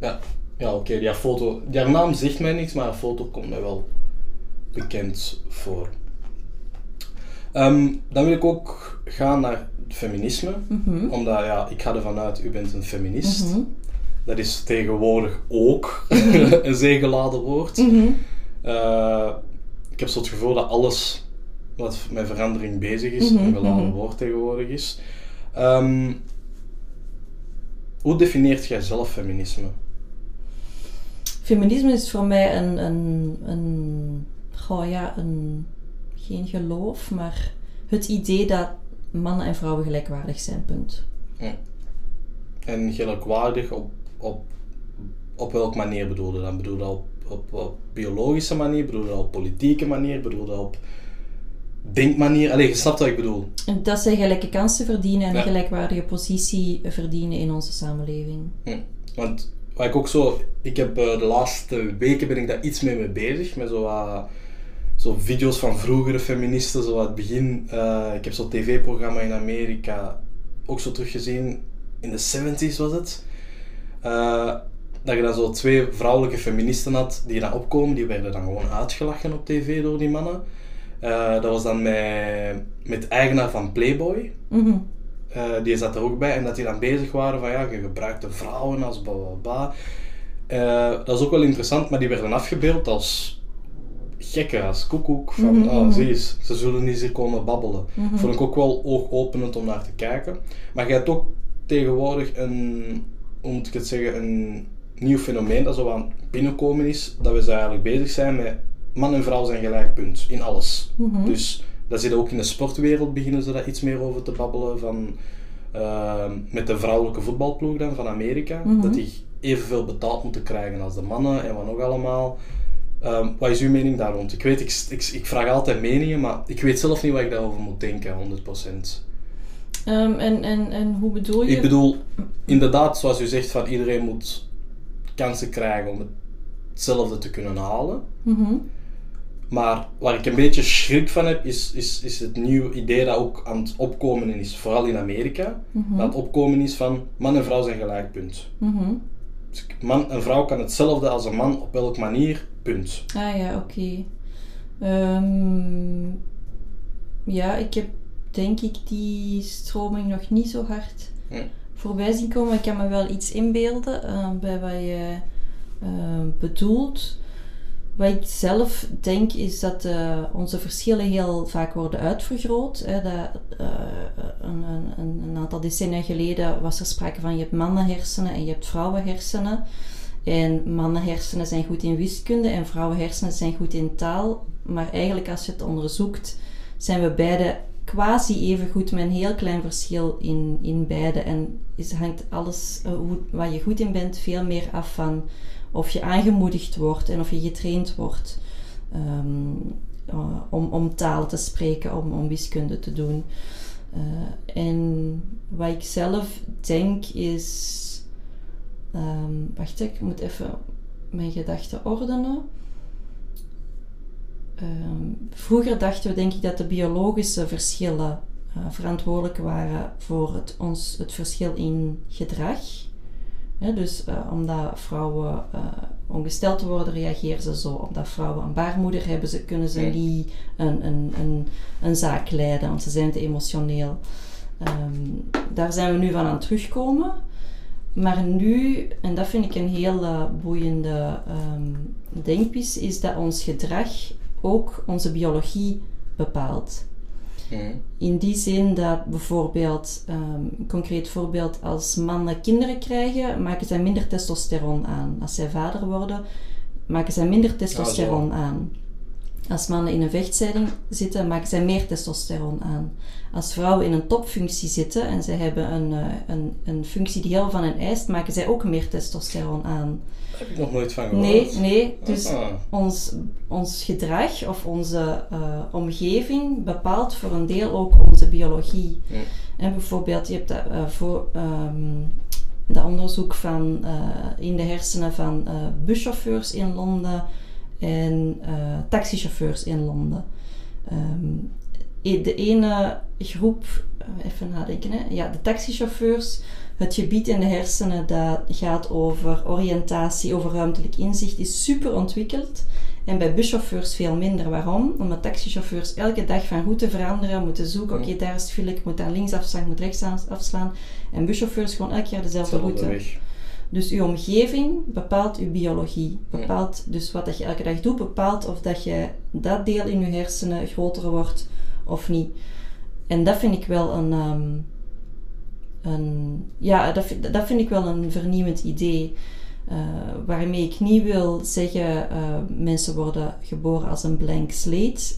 S6: ja.
S5: Ja. Oké, die haar foto... Die haar naam zegt mij niks, maar haar foto komt mij wel bekend voor. Ehm, dan wil ik ook gaan naar feminisme.
S6: Mhm.
S5: Omdat, ja, ik ga ervan uit, u bent een feminist.
S6: Mhm.
S5: Dat is tegenwoordig ook een zeer geladen woord.
S6: Mhm.
S5: Eh, ik heb zo het gevoel dat alles wat met verandering bezig is, een geladen woord tegenwoordig is. Ehm, hoe defineert jij zelf feminisme?
S6: Feminisme is voor mij een, een, een, goh, ja, een, geen geloof, maar het idee dat mannen en vrouwen gelijkwaardig zijn, punt.
S5: En gelijkwaardig op, op, op welke manier bedoel je dat? Bedoel je dat op, op, op biologische manier? Bedoel je dat op politieke manier? Bedoel je dat op denkmanier? Allee, je snapt wat ik bedoel.
S6: Dat zij gelijke kansen verdienen en
S5: Ja.
S6: een gelijkwaardige positie verdienen in onze samenleving.
S5: Hm. Want wat ik ook zo, ik heb eh, de laatste weken ben ik daar iets mee mee bezig, met zo, zo video's van vroegere feministen, zo aan het begin. eh, ik heb zo'n tv-programma in Amerika ook zo teruggezien, in de 70s was het. Eh, dat je dan zo twee vrouwelijke feministen had die dan opkomen, die werden dan gewoon uitgelachen op tv door die mannen. Eh, dat was dan met, met de eigenaar van Playboy.
S6: Mhm.
S5: Eh, die zat er ook bij en dat die dan bezig waren van ja, je gebruikt de vrouwen als bla bla bla. Eh, dat is ook wel interessant, maar die werden afgebeeld als gekken, als koekoek. Van, oh,
S6: mhm.
S5: zie eens, ze zullen niet hier komen babbelen.
S6: Mhm.
S5: Vond ik ook wel oogopenend om naar te kijken. Maar je hebt ook tegenwoordig een, hoe moet ik het zeggen, een nieuw fenomeen dat zo aan het binnenkomen is. Dat we zo eigenlijk bezig zijn met man en vrouw zijn gelijk, punt. In alles.
S6: Mhm.
S5: Dus dat zit ook in de sportwereld, beginnen ze daar iets meer over te babbelen. Van, ehm, met de vrouwelijke voetbalploeg dan van Amerika.
S6: Mhm.
S5: Dat die evenveel betaald moeten krijgen als de mannen en wat nog allemaal. Ehm, wat is uw mening daar rond? Ik weet, ik, ik, ik vraag altijd meningen, maar ik weet zelf niet wat ik daarover moet denken, 100%.
S6: Ehm, en, en, en hoe bedoel je?
S5: Ik bedoel, inderdaad, zoals u zegt, van iedereen moet kansen krijgen om hetzelfde te kunnen halen.
S6: Mhm.
S5: Maar waar ik een beetje schrik van heb, is, is, is het nieuwe idee dat ook aan het opkomen is, vooral in Amerika.
S6: Mhm.
S5: Dat het opkomen is van man en vrouw zijn gelijk, punt. Dus man en vrouw kan hetzelfde als een man, op welke manier, punt.
S6: Ah ja, oké. Ehm, ja, ik heb denk ik die stroming nog niet zo hard voorbij zien komen. Ik kan me wel iets inbeelden eh, bij wat je eh, bedoelt. Wat ik zelf denk is dat eh, onze verschillen heel vaak worden uitvergroot. Hè, dat eh, een, een, een, aantal decennia geleden was er sprake van je hebt mannenhersenen en je hebt vrouwenhersenen. En mannenhersenen zijn goed in wiskunde en vrouwenhersenen zijn goed in taal. Maar eigenlijk als je het onderzoekt, zijn we beide quasi even goed met een heel klein verschil in, in beide. En is, hangt alles, uh, hoe, waar je goed in bent, veel meer af van of je aangemoedigd wordt en of je getraind wordt um, uh, om, om taal te spreken, om, om wiskunde te doen. Uh, en wat ik zelf denk is. Um, wacht, ik moet even mijn gedachten ordenen. Um, vroeger dachten we denk ik dat de biologische verschillen uh, verantwoordelijk waren voor het, ons, het verschil in gedrag. Ja, dus uh, omdat vrouwen uh, ongesteld worden, reageren ze zo. Omdat vrouwen een baarmoeder hebben, ze, kunnen ze niet een, een, een, een zaak leiden, want ze zijn te emotioneel. Um, daar zijn we nu van aan het terugkomen. Maar nu, en dat vind ik een heel uh, boeiende um, denkpiece, is dat ons gedrag ook onze biologie bepaalt. In die zin dat bijvoorbeeld, um, een concreet voorbeeld, als mannen kinderen krijgen, maken zij minder testosteron aan. Als zij vader worden, maken zij minder testosteron aan. Als mannen in een vechtscheiding zitten, maken zij meer testosteron aan. Als vrouwen in een topfunctie zitten en zij hebben een, uh, een, een functie die heel van hen eist, maken zij ook meer testosteron aan.
S5: Daar heb ik nog nooit van gehoord.
S6: Nee, nee. Dus ah. ons, ons gedrag of onze uh, omgeving bepaalt voor een deel ook onze biologie. Ja. En bijvoorbeeld, je hebt dat, uh, voor, um, dat onderzoek van, in de hersenen van buschauffeurs in Londen en taxichauffeurs in Londen. Um, de ene groep, even nadenken, hè? ja, de taxichauffeurs, het gebied in de hersenen dat gaat over oriëntatie, over ruimtelijk inzicht, is super ontwikkeld. En bij buschauffeurs veel minder. Waarom? Omdat taxichauffeurs elke dag van route veranderen, moeten zoeken, oké, okay, daar is het file, ik moet daar links afslaan, ik moet rechts afslaan. En buschauffeurs gewoon elke keer dezelfde route. Weg. Dus uw omgeving bepaalt uw biologie. Bepaalt dus wat dat je elke dag doet, bepaalt of dat je dat deel in je hersenen groter wordt of niet. En dat vind ik wel een, um, een ja, dat, dat vind ik wel een vernieuwend idee. Uh, waarmee ik niet wil zeggen, uh, mensen worden geboren als een blank slate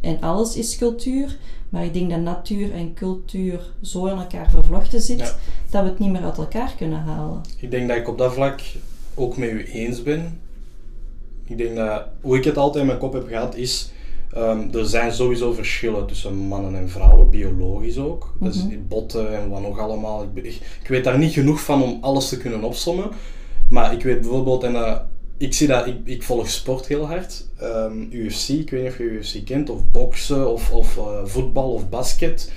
S6: en alles is cultuur. Maar ik denk dat natuur en cultuur zo in elkaar vervlochten zit, ja. dat we het niet meer uit elkaar kunnen halen.
S5: Ik denk dat ik op dat vlak ook met u eens ben. Ik denk dat, hoe ik het altijd in mijn kop heb gehad, is Um, er zijn sowieso verschillen tussen mannen en vrouwen, biologisch ook. Mm -hmm. Dus die botten en wat nog allemaal. Ik, ik, ik, weet daar niet genoeg van om alles te kunnen opsommen. Maar ik weet bijvoorbeeld, en uh, ik zie dat, ik, ik volg sport heel hard. Um, UFC, ik weet niet of je UFC kent, of boksen, of, of uh, voetbal of basket.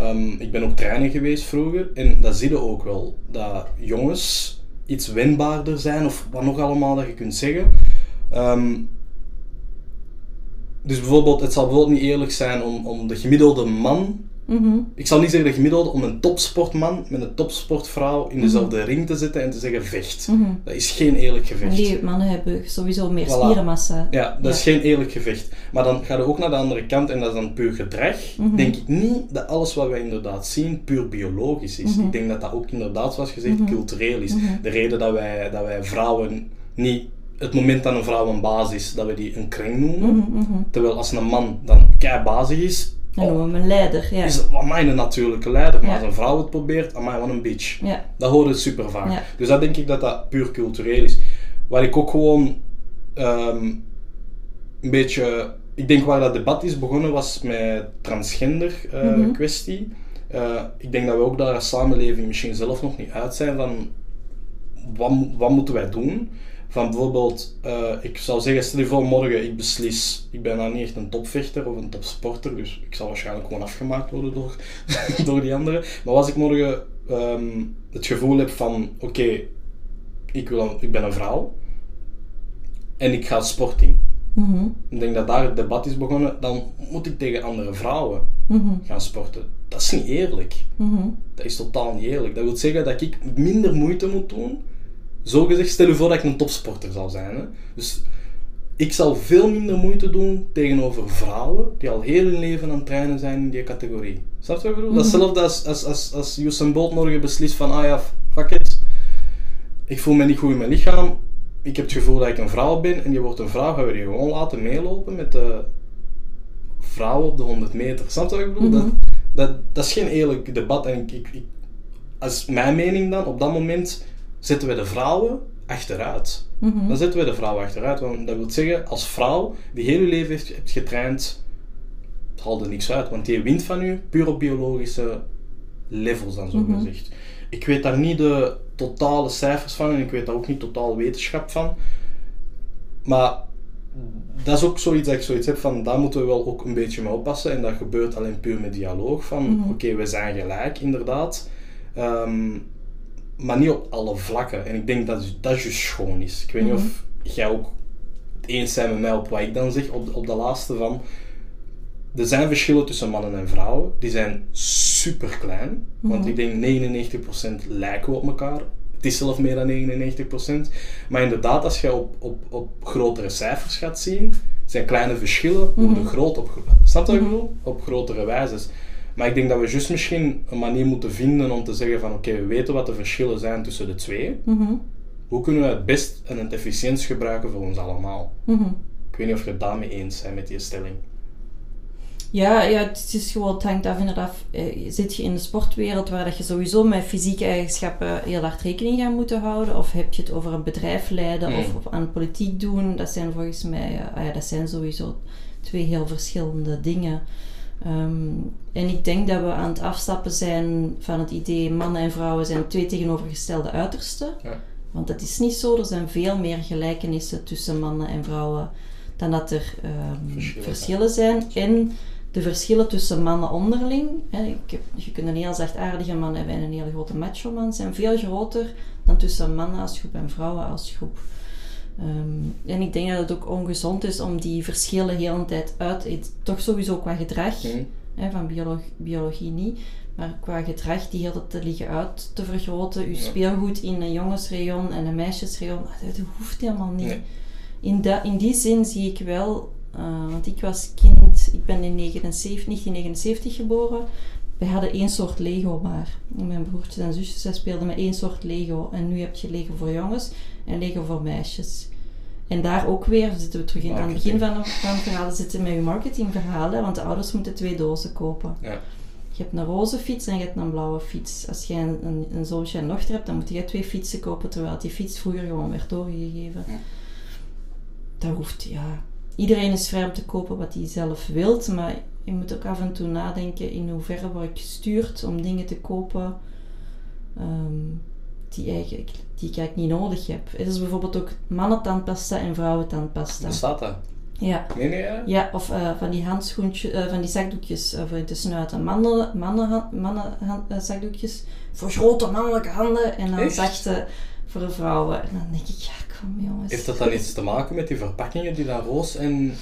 S5: Um, ik ben ook trainer geweest vroeger. En dat zie je ook wel, dat jongens iets winbaarder zijn, of wat nog allemaal dat je kunt zeggen. Dus bijvoorbeeld, het zal bijvoorbeeld niet eerlijk zijn om, om de gemiddelde man, mm -hmm. ik zal niet zeggen de gemiddelde, om een topsportman met een topsportvrouw in dezelfde mm -hmm. ring te zetten en te zeggen vecht. Mm -hmm. Dat is geen eerlijk gevecht.
S6: Nee, mannen hebben sowieso meer voilà. spierenmassa.
S5: Ja, dat ja. is geen eerlijk gevecht. Maar dan ga je ook naar de andere kant en dat is dan puur gedrag. Denk ik niet dat alles wat wij inderdaad zien puur biologisch is. Ik denk dat dat ook inderdaad, zoals gezegd, cultureel is. De reden dat wij, dat wij vrouwen niet het moment dat een vrouw een baas is, dat we die een kring noemen. Mm -hmm. Terwijl als een man dan kei bazig is,
S6: dan noemen we hem een leider. Ja.
S5: Is mij een natuurlijke leider. Maar ja. als een vrouw het probeert, mij wat een bitch.
S6: Ja.
S5: Dat hoor je super vaak. Ja. Dus dat denk ik dat dat puur cultureel is. Waar ik ook gewoon um, een beetje. Ik denk waar dat debat is begonnen was met transgender uh, mm -hmm. kwestie. Uh, ik denk dat we ook daar als samenleving misschien zelf nog niet uit zijn van wat, wat moeten wij doen. Van bijvoorbeeld, uh, ik zou zeggen, stel je voor morgen, ik beslis, ik ben dan niet echt een topvechter of een topsporter, dus ik zal waarschijnlijk gewoon afgemaakt worden door, door die anderen. Maar als ik morgen um, het gevoel heb van, oké, okay, ik, ik ben een vrouw en ik ga sporten. Mm -hmm. Ik denk dat daar het debat is begonnen, dan moet ik tegen andere vrouwen mm -hmm. gaan sporten. Dat is niet eerlijk. Mm -hmm. Dat is totaal niet eerlijk. Dat wil zeggen dat ik minder moeite moet doen zo gezegd, stel je voor dat ik een topsporter zou zijn. Hè? Dus ik zal veel minder moeite doen tegenover vrouwen die al heel hun leven aan het trainen zijn in die categorie. Snap je wat ik bedoel? Hetzelfde als, als, als, als Usain Bolt morgen beslist van, ah ja, fuck it. Ik voel me niet goed in mijn lichaam. Ik heb het gevoel dat ik een vrouw ben en je wordt een vrouw, gaan we die gewoon laten meelopen met de vrouwen op de 100 meter. Snap je wat ik bedoel? dat, dat, dat is geen eerlijk debat. En ik, ik, ik- als mijn mening dan, op dat moment zetten we de vrouwen achteruit. Dan zetten we de vrouwen achteruit. Want dat wil zeggen, als vrouw die heel je leven heeft, hebt getraind, het er niks uit. Want die wint van u puur op biologische levels dan zo gezegd. Ik weet daar niet de totale cijfers van en ik weet daar ook niet totaal wetenschap van. Maar dat is ook zoiets dat ik zoiets heb van, daar moeten we wel ook een beetje mee oppassen. En dat gebeurt alleen puur met dialoog. Van, oké, we zijn gelijk, inderdaad. Ehm, maar niet op alle vlakken. En ik denk dat dat juist schoon is. Ik weet niet of jij ook het eens bent met mij op wat ik dan zeg, op, op de laatste van... Er zijn verschillen tussen mannen en vrouwen. Die zijn super klein. Want ik denk 99% lijken we op elkaar. Het is zelf meer dan 99%. Maar inderdaad, als je op, op, op grotere cijfers gaat zien, zijn kleine verschillen worden groot op, snap je wat ik bedoel? op grotere wijzes. Maar ik denk dat we juist misschien een manier moeten vinden om te zeggen van oké, we weten wat de verschillen zijn tussen de twee. Hoe kunnen we het best en het efficiënt gebruiken voor ons allemaal? Ik weet niet of je het daarmee eens bent met die stelling.
S6: Ja, ja, het is gewoon, het hangt af inderdaad. eh, Zit je in de sportwereld waar dat je sowieso met fysieke eigenschappen heel hard rekening gaat moeten houden? Of heb je het over een bedrijf leiden
S5: Mm.
S6: of, of aan politiek doen? Dat zijn volgens mij, eh, ah ja, dat zijn sowieso twee heel verschillende dingen. Ehm, en ik denk dat we aan het afstappen zijn van het idee mannen en vrouwen zijn twee tegenovergestelde uitersten.
S5: Ja.
S6: Want dat is niet zo. Er zijn veel meer gelijkenissen tussen mannen en vrouwen dan dat er ehm,
S5: Verschillen
S6: verschillen, zijn. En de verschillen tussen mannen onderling. Hè, ik heb, je kunt een heel zachtaardige man hebben en een hele grote macho man. Zijn veel groter dan tussen mannen als groep en vrouwen als groep. Ehm, en ik denk dat het ook ongezond is om die verschillen heel de tijd uit... Toch sowieso qua gedrag,
S5: Mhm.
S6: hè, van biolo- biologie niet... Maar qua gedrag die tijd te liggen uit te vergroten. Je speelgoed in een jongensrayon en een meisjesrayon. Dat hoeft helemaal niet.
S5: Nee.
S6: In, dat, in die zin zie ik wel, eh, want ik was kind, ik ben in 79, 1979 geboren. Wij hadden één soort Lego maar. Mijn broertjes en zusjes zij speelden met één soort Lego. En nu heb je Lego voor jongens en Lego voor meisjes. En daar ook weer zitten we terug in. Aan het begin van, het verhaal zitten met je marketingverhalen, want de ouders moeten twee dozen kopen.
S5: Ja.
S6: Je hebt een roze fiets en je hebt een blauwe fiets. Als jij een, een, een zoontje en dochter hebt, dan moet je twee fietsen kopen, terwijl die fiets vroeger gewoon werd doorgegeven. Dat hoeft, ja. Iedereen is vrij om te kopen wat hij zelf wilt, maar je moet ook af en toe nadenken in hoeverre word ik gestuurd om dingen te kopen ehm, die, eigenlijk, die ik eigenlijk niet nodig heb. Het is bijvoorbeeld ook mannentandpasta en vrouwentandpasta.
S5: Bestaat dat?
S6: Ja.
S5: Nee, nee, ja?
S6: Ja, of eh, van die handschoentjes, eh, van die zakdoekjes eh, voor in te snuiten. Mannen, mannen, mannen hand- zakdoekjes voor grote mannelijke handen en dan
S5: Echt?
S6: zachte voor vrouwen. En dan denk ik, ja, jongens.
S5: Heeft dat dan iets te maken met die verpakkingen die dan roos en...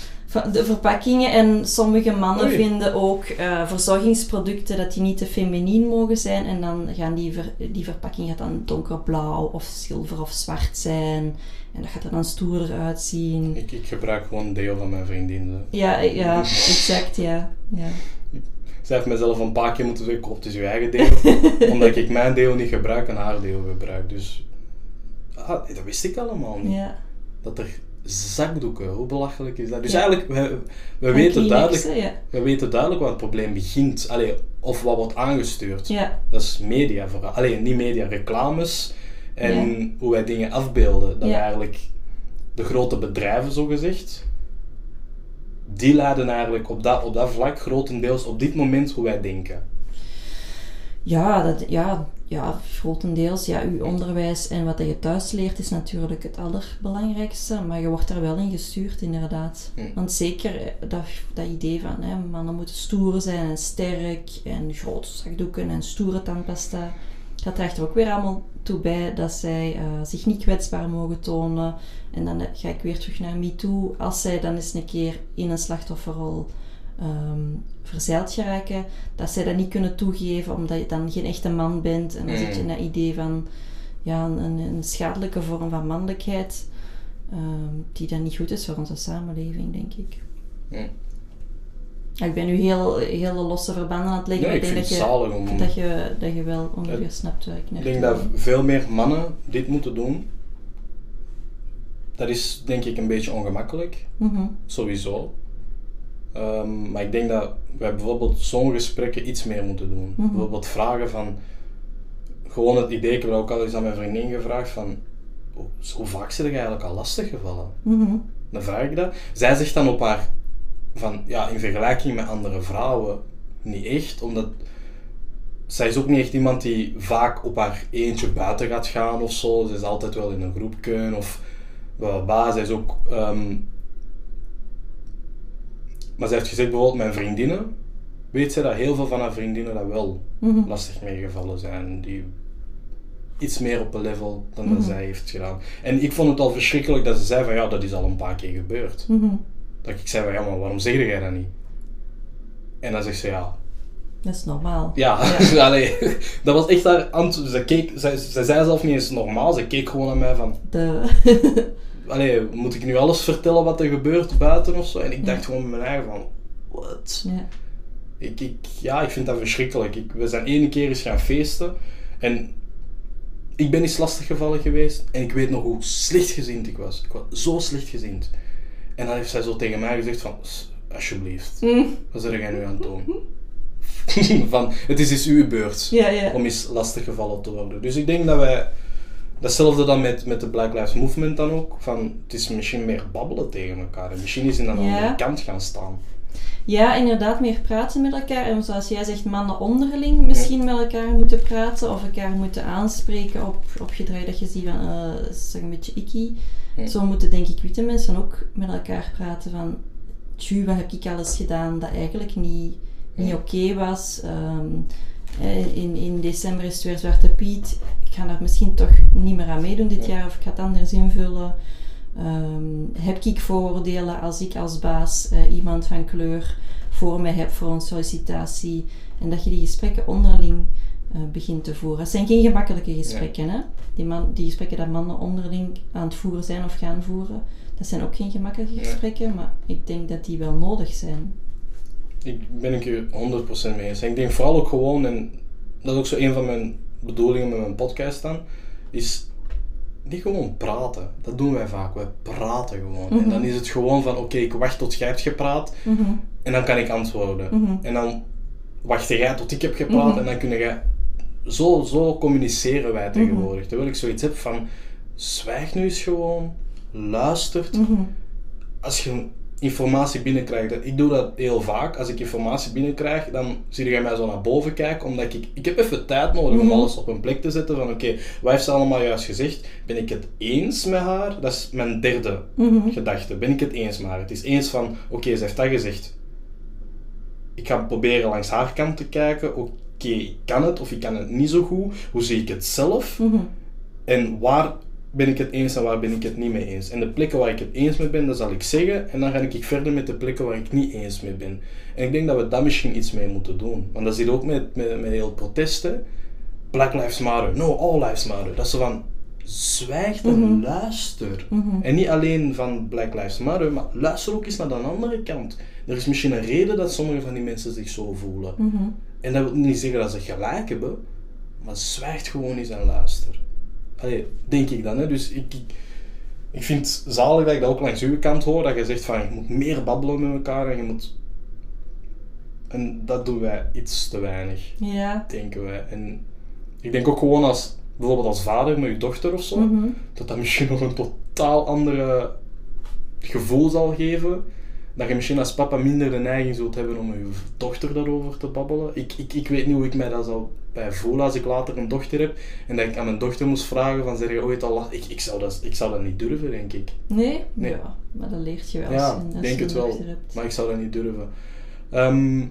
S6: De verpakkingen en sommige mannen
S5: Oei.
S6: vinden ook eh, verzorgingsproducten dat die niet te feminien mogen zijn. En dan gaan die, ver, die verpakking gaat dan donkerblauw of zilver of zwart zijn. En dat gaat er dan stoerder uitzien.
S5: Ik, ik gebruik gewoon deel van mijn vriendin. zo.
S6: Ja, ja, exact, ja. ja.
S5: Zij heeft mezelf een paar keer moeten zeggen, het is je eigen deel. omdat ik mijn deel niet gebruik en haar deel gebruik. Dus ah, dat wist ik allemaal niet.
S6: ja.
S5: Dat er zakdoeken, hoe belachelijk is dat? Dus
S6: Ja.
S5: eigenlijk, we, we,
S6: En
S5: weten duidelijk, we weten duidelijk waar het probleem begint. Allee, of wat wordt aangestuurd.
S6: ja.
S5: Dat is media vooral. Alleen niet media, reclames. En hoe wij dingen afbeelden. Dat eigenlijk de grote bedrijven, zo gezegd, die leiden eigenlijk op dat, op dat vlak grotendeels op dit moment hoe wij denken.
S6: Ja, dat, ja, ja, grotendeels. Ja, uw onderwijs en wat je thuis leert is natuurlijk het allerbelangrijkste. Maar je wordt er wel in gestuurd, inderdaad.
S5: Hm.
S6: Want zeker eh, dat, dat idee van hè, mannen moeten stoer zijn en sterk en grote zakdoeken en stoere tandpasta. Dat draagt er ook weer allemaal toe bij dat zij eh, zich niet kwetsbaar mogen tonen. En dan eh, ga ik weer terug naar MeToo. Als zij dan eens een keer in een slachtofferrol ehm, verzeild geraken, dat zij dat niet kunnen toegeven omdat je dan geen echte man bent. En dan zit je in dat idee van ja, een, een schadelijke vorm van mannelijkheid, ehm, die dan niet goed is voor onze samenleving, denk ik. Ja, ik ben nu heel, hele losse verbanden aan het leggen.
S5: Nee, ik vind
S6: dat
S5: het
S6: je,
S5: zalig om...
S6: dat, je, dat je wel ongeveer snapt waar ik naar
S5: Ik denk dat veel meer mannen dit moeten doen. Dat is denk ik een beetje ongemakkelijk,
S6: Mhm.
S5: sowieso. Ehm, maar ik denk dat wij bijvoorbeeld zo'n gesprekken iets meer moeten doen.
S6: Mhm.
S5: Bijvoorbeeld vragen van... Gewoon het idee, ik heb ook al eens aan mijn vriendin gevraagd van... Hoe, hoe vaak zit je eigenlijk al lastig gevallen?
S6: Mhm.
S5: Dan vraag ik dat. Zij zegt dan op haar... Van, ja, in vergelijking met andere vrouwen, niet echt. Omdat... Zij is ook niet echt iemand die vaak op haar eentje buiten gaat gaan of zo. Ze is altijd wel in een groepje of... Wel, bah, zij is ook... ehm, maar zij heeft gezegd, bijvoorbeeld mijn vriendinnen... Weet zij dat heel veel van haar vriendinnen dat wel
S6: Mhm.
S5: lastig meegevallen zijn. Die iets meer op een level dan
S6: Mhm.
S5: dat zij heeft gedaan. En ik vond het al verschrikkelijk dat ze zei van ja, dat is al een paar keer gebeurd.
S6: Mhm.
S5: Dat ik zei van ja, maar waarom zeg jij dat niet? En dan zegt ze ja.
S6: Dat is normaal.
S5: Ja, allee, dat was echt haar antwoord. Ze, keek, ze, ze zei zelf niet eens normaal, ze keek gewoon naar mij van
S6: De...
S5: allee, moet ik nu alles vertellen wat er gebeurt buiten of zo? En ik dacht gewoon met mijn eigen van wat?
S6: ja.
S5: Ik, ik, ja, ik vind dat verschrikkelijk. Ik, we zijn ene keer eens gaan feesten en ik ben eens lastiggevallen geweest en ik weet nog hoe slechtgezind ik was. Ik was zo slechtgezind. En dan heeft zij zo tegen mij gezegd van, "S- alsjeblieft, wat zeg jij nu aan het doen? van, het is eens uw beurt
S6: Ja, ja.
S5: om eens lastiggevallen te worden. Dus ik denk dat wij, datzelfde dan met, met de Black Lives Movement dan ook, van, het is misschien meer babbelen tegen elkaar en misschien eens in een
S6: Ja.
S5: andere kant gaan staan.
S6: Ja, inderdaad, meer praten met elkaar. En zoals jij zegt, mannen onderling misschien met elkaar moeten praten of elkaar moeten aanspreken op, op gedrag dat je ziet van, dat is een beetje.
S5: Ja.
S6: Zo moeten denk ik witte mensen ook met elkaar praten van, tju, wat heb ik alles gedaan dat eigenlijk niet, niet oké was. Ehm, eh, in, in december is het weer Zwarte Piet. Ik ga daar misschien toch niet meer aan meedoen dit
S5: Ja.
S6: jaar of ik ga het anders invullen. Ehm, heb ik vooroordelen als ik als baas eh, iemand van kleur voor mij heb voor een sollicitatie? En dat je die gesprekken onderling eh, begint te voeren. Het zijn geen gemakkelijke gesprekken, hè? Die, man, die gesprekken dat mannen onderling aan het voeren zijn of gaan voeren, dat zijn ook geen gemakkelijke gesprekken, maar ik denk dat die wel nodig zijn.
S5: Ik ben ik er 100% mee eens. En ik denk vooral ook gewoon, en dat is ook zo een van mijn bedoelingen met mijn podcast dan, is niet gewoon praten. Dat doen wij vaak. Wij praten gewoon. En
S6: Mhm.
S5: dan is het gewoon van, oké, ik wacht tot jij hebt gepraat
S6: Mhm.
S5: en dan kan ik antwoorden.
S6: Mhm.
S5: En dan wacht jij tot ik heb gepraat
S6: Mhm.
S5: en dan kun jij... Zo, zo communiceren wij tegenwoordig. Terwijl ik zoiets heb van, zwijg nu eens gewoon, luistert,
S6: Mhm.
S5: als je informatie binnenkrijgt, ik doe dat heel vaak, als ik informatie binnenkrijg, dan zie je mij zo naar boven kijken, omdat ik, ik heb even tijd nodig om
S6: Mhm.
S5: alles op een plek te zetten van oké, wat heeft ze allemaal juist gezegd? Ben ik het eens met haar? Dat is mijn derde
S6: Mhm.
S5: gedachte. Ben ik het eens met haar? Het is eens van, oké, ze heeft dat gezegd. Ik ga proberen langs haar kant te kijken, oké, ik kan het of ik kan het niet zo goed. Hoe zie ik het zelf?
S6: Mhm.
S5: En waar ben ik het eens en waar ben ik het niet mee eens? En de plekken waar ik het eens mee ben, dat zal ik zeggen. En dan ga ik verder met de plekken waar ik niet eens mee ben. En ik denk dat we daar misschien iets mee moeten doen. Want dat zit ook met, met, met heel protesten. Black Lives Matter. No, all lives matter. Dat zo van, zwijg en
S6: Mhm.
S5: luister.
S6: Mhm.
S5: En niet alleen van Black Lives Matter, maar luister ook eens naar de andere kant. Er is misschien een reden dat sommige van die mensen zich zo voelen.
S6: Mhm.
S5: En dat wil niet zeggen dat ze gelijk hebben, maar zwijgt gewoon eens en luister. Allee, denk ik dan. Hè? Dus ik, ik, ik vind het zalig dat ik dat ook langs uw kant hoor, dat je zegt van je moet meer babbelen met elkaar en je moet... En dat doen wij iets te weinig,
S6: Ja.
S5: denken wij. En ik denk ook gewoon als, bijvoorbeeld als vader met je dochter of zo,
S6: Mhm.
S5: dat dat misschien nog een totaal andere gevoel zal geven. Dat je misschien als papa minder de neiging zult hebben om met je dochter daarover te babbelen. Ik, ik, ik weet niet hoe ik mij dat zou bij voelen als ik later een dochter heb. En dat ik aan mijn dochter moest vragen van, zeg je ooit al... la-" Ik, ik, zou dat, ik zou dat niet durven, denk ik.
S6: Nee?
S5: Nee.
S6: Ja, maar dat leert je wel
S5: Ja,
S6: als
S5: denk
S6: je
S5: het wel.
S6: hebt.
S5: Maar ik zou dat niet durven. Ehm,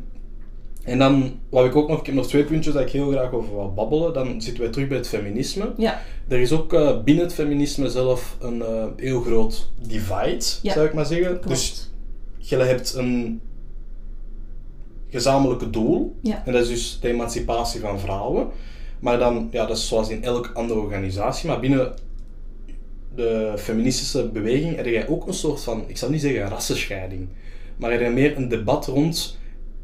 S5: en dan, wat ik ook nog... Ik heb nog twee puntjes dat ik heel graag over wil babbelen. Dan zitten wij terug bij het feminisme.
S6: Ja.
S5: Er is ook eh, binnen het feminisme zelf een eh, heel groot divide,
S6: Ja,
S5: zou ik maar zeggen.
S6: Klopt.
S5: Dus je hebt een gezamenlijke doel.
S6: Ja.
S5: En dat is dus de emancipatie van vrouwen. Maar dan, ja, dat is zoals in elke andere organisatie. Maar binnen de feministische beweging heb jij ook een soort van, ik zou niet zeggen rassenscheiding. Maar er is meer een debat rond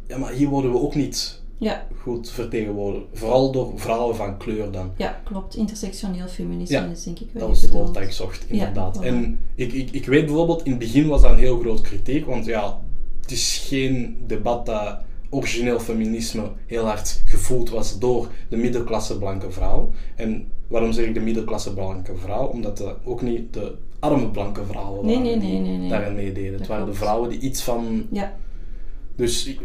S5: ja, maar hier worden we ook niet
S6: Ja,
S5: goed vertegenwoordigd. Vooral door vrouwen van kleur dan.
S6: ja, klopt. Intersectioneel feminisme
S5: Ja,
S6: is denk ik wel
S5: Dat was het woord dat ik zocht, inderdaad. En ik, ik, ik weet bijvoorbeeld, in het begin was dat een heel groot kritiek, want ja, het is geen debat dat origineel feminisme heel hard gevoeld was door de middelklasse blanke vrouw. En waarom zeg ik de middelklasse blanke vrouw? Omdat het ook niet de arme blanke vrouwen
S6: Nee,
S5: waren
S6: nee, nee, nee,
S5: daarin meededen. Het
S6: Dat
S5: waren de vrouwen die iets van
S6: Ja,
S5: dus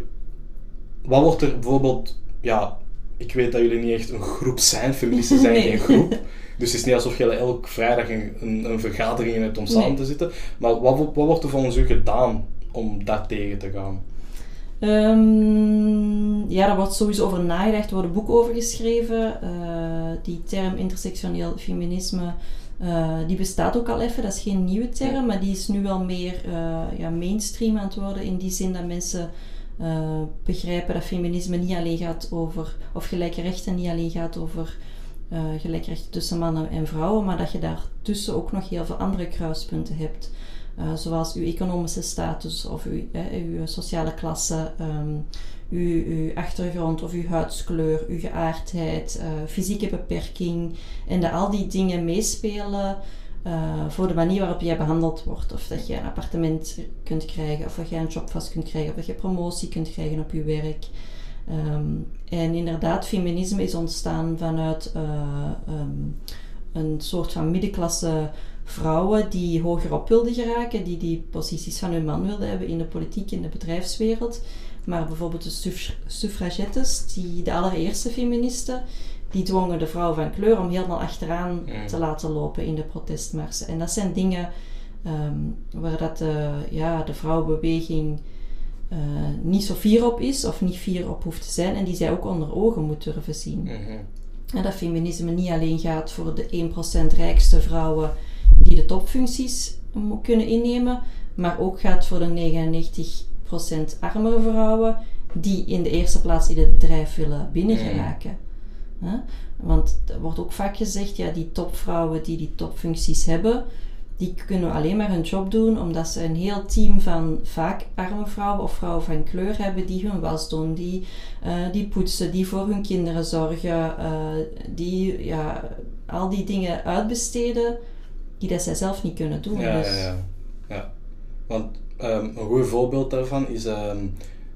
S5: wat wordt er bijvoorbeeld, ja, ik weet dat jullie niet echt een groep zijn, feministen zijn geen groep. Dus het is niet alsof je elke vrijdag een, een, een vergadering hebt om samen te zitten. Maar wat, wat wordt er volgens u gedaan om dat tegen te gaan?
S6: Ehm, ja, daar wordt sowieso over nagedacht, er worden boeken over geschreven. Eh, die term intersectioneel feminisme, eh, die bestaat ook al even. Dat is geen nieuwe term, maar die is nu wel meer eh, ja, mainstream aan het worden. In die zin dat mensen begrijpen dat feminisme niet alleen gaat over, of gelijke rechten niet alleen gaat over gelijke rechten tussen mannen en vrouwen, maar dat je daartussen ook nog heel veel andere kruispunten hebt. Eh, zoals uw economische status of uw, uw sociale klasse, ehm, uw, uw achtergrond of uw huidskleur, uw geaardheid, eh, fysieke beperking. En dat al die dingen meespelen eh, voor de manier waarop jij behandeld wordt. Of dat je een appartement kunt krijgen, of dat je een job vast kunt krijgen, of dat je promotie kunt krijgen op je werk. Ehm, en inderdaad, feminisme is ontstaan vanuit eh, ehm, een soort van middenklasse vrouwen die hoger op wilden geraken, die die posities van hun man wilden hebben in de politiek, in de bedrijfswereld. Maar bijvoorbeeld de suff- suffragettes, die, de allereerste feministen, die dwongen de vrouw van kleur om helemaal achteraan
S5: Mm.
S6: te laten lopen in de protestmarsen. En dat zijn dingen ehm, waar dat de, ja, de vrouwenbeweging eh, niet zo fier op is, of niet fier op hoeft te zijn, en die zij ook onder ogen moet durven zien. En dat feminisme niet alleen gaat voor de 1% rijkste vrouwen die de topfuncties kunnen innemen, maar ook gaat voor de 99% armere vrouwen die in de eerste plaats in het bedrijf willen binnengeraken. Want er wordt ook vaak gezegd, ja, die topvrouwen die die topfuncties hebben, die kunnen alleen maar hun job doen omdat ze een heel team van vaak arme vrouwen of vrouwen van kleur hebben die hun was doen, die, eh, die poetsen, die voor hun kinderen zorgen, eh, die ja, al die dingen uitbesteden die dat zij zelf niet kunnen doen.
S5: Ja,
S6: Dus-
S5: ja, ja. ja. Want ehm, een goed voorbeeld daarvan is ehm,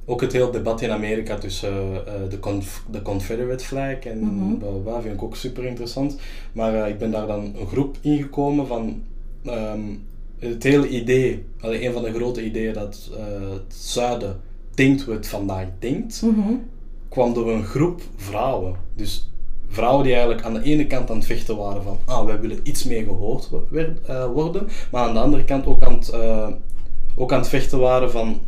S5: ook het hele debat in Amerika tussen eh, de, conf- de Confederate flag en bla, bla, bla, vind ik ook super interessant. Maar eh, ik ben daar dan een groep ingekomen van ehm, het hele idee, een van de grote ideeën dat eh, het zuiden denkt hoe het vandaag denkt,
S6: Mhm.
S5: kwam door een groep vrouwen. Dus vrouwen die eigenlijk aan de ene kant aan het vechten waren van ah, wij willen iets meer gehoord eh, worden, maar aan de andere kant ook aan het, eh, ook aan het vechten waren van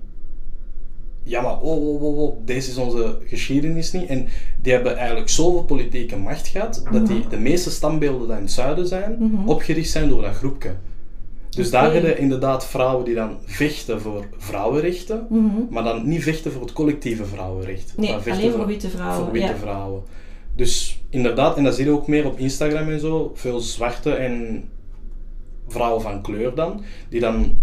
S5: ja, maar oh, oh, oh, oh, deze is onze geschiedenis niet. En die hebben eigenlijk zoveel politieke macht gehad, dat die de meeste standbeelden die in het zuiden zijn,
S6: Mhm.
S5: opgericht zijn door dat groepje. Dus daar hebben inderdaad vrouwen die dan vechten voor vrouwenrechten,
S6: Mhm.
S5: maar dan niet vechten voor het collectieve vrouwenrecht.
S6: Nee,
S5: maar vechten
S6: alleen voor witte vrouwen,
S5: Voor witte
S6: ja.
S5: vrouwen. Dus inderdaad, en dat zie je ook meer op Instagram en zo, veel zwarte en vrouwen van kleur dan, die dan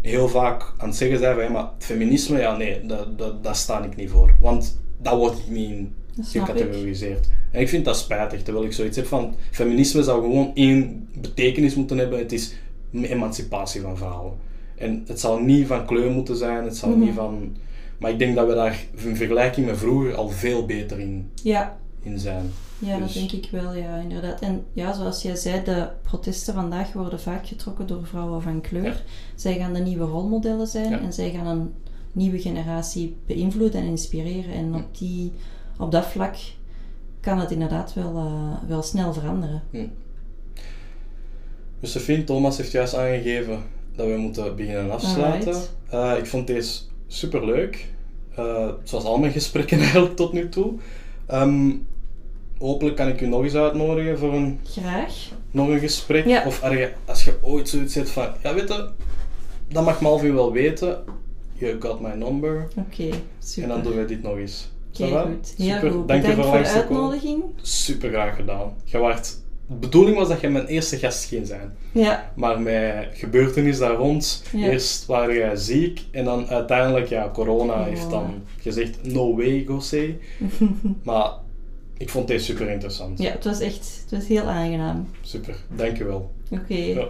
S5: heel vaak aan het zeggen zijn van, ja, maar het feminisme, ja nee, dat, dat, dat sta ik niet voor. Want dat wordt ik niet in gecategoriseerd. En ik vind dat spijtig, terwijl ik zoiets heb van, feminisme zou gewoon één betekenis moeten hebben, het is emancipatie van vrouwen. En het zal niet van kleur moeten zijn, het zal
S6: Mhm.
S5: niet van... Maar ik denk dat we daar in vergelijking met vroeger al veel beter in,
S6: Ja,
S5: in zijn.
S6: Ja, dat
S5: Dus-
S6: denk ik wel, ja, inderdaad. En ja, zoals jij zei, de protesten vandaag worden vaak getrokken door vrouwen van kleur.
S5: Ja.
S6: Zij gaan de nieuwe rolmodellen zijn
S5: Ja.
S6: en zij gaan een nieuwe generatie beïnvloeden en inspireren. En op, die, op dat vlak kan het inderdaad wel, eh, wel snel veranderen.
S5: Josephine, Thomas heeft juist aangegeven dat we moeten beginnen afsluiten. Eh, ik vond deze super leuk. zoals al mijn gesprekken eigenlijk tot nu toe. Ehm, hopelijk kan ik u nog eens uitnodigen voor een,
S6: Graag.
S5: nog een gesprek.
S6: Ja.
S5: Of als je ooit zoiets zegt van, ja weet je, dat mag Malvin wel weten. You got my number.
S6: Oké, super.
S5: En dan doen we dit nog eens.
S6: Oké, goed.
S5: Super.
S6: goed.
S5: Dank je
S6: voor de uitnodiging.
S5: Super graag gedaan. Je waart de bedoeling was dat je mijn eerste gast ging zijn.
S6: Ja,
S5: Maar met gebeurtenis daar rond,
S6: Ja.
S5: eerst waren jij ziek en dan uiteindelijk, ja, corona heeft dan gezegd, no way, José. maar ik vond deze super interessant.
S6: ja het was echt het was heel aangenaam.
S5: Super, dankjewel.
S6: Oké,
S5: Ja.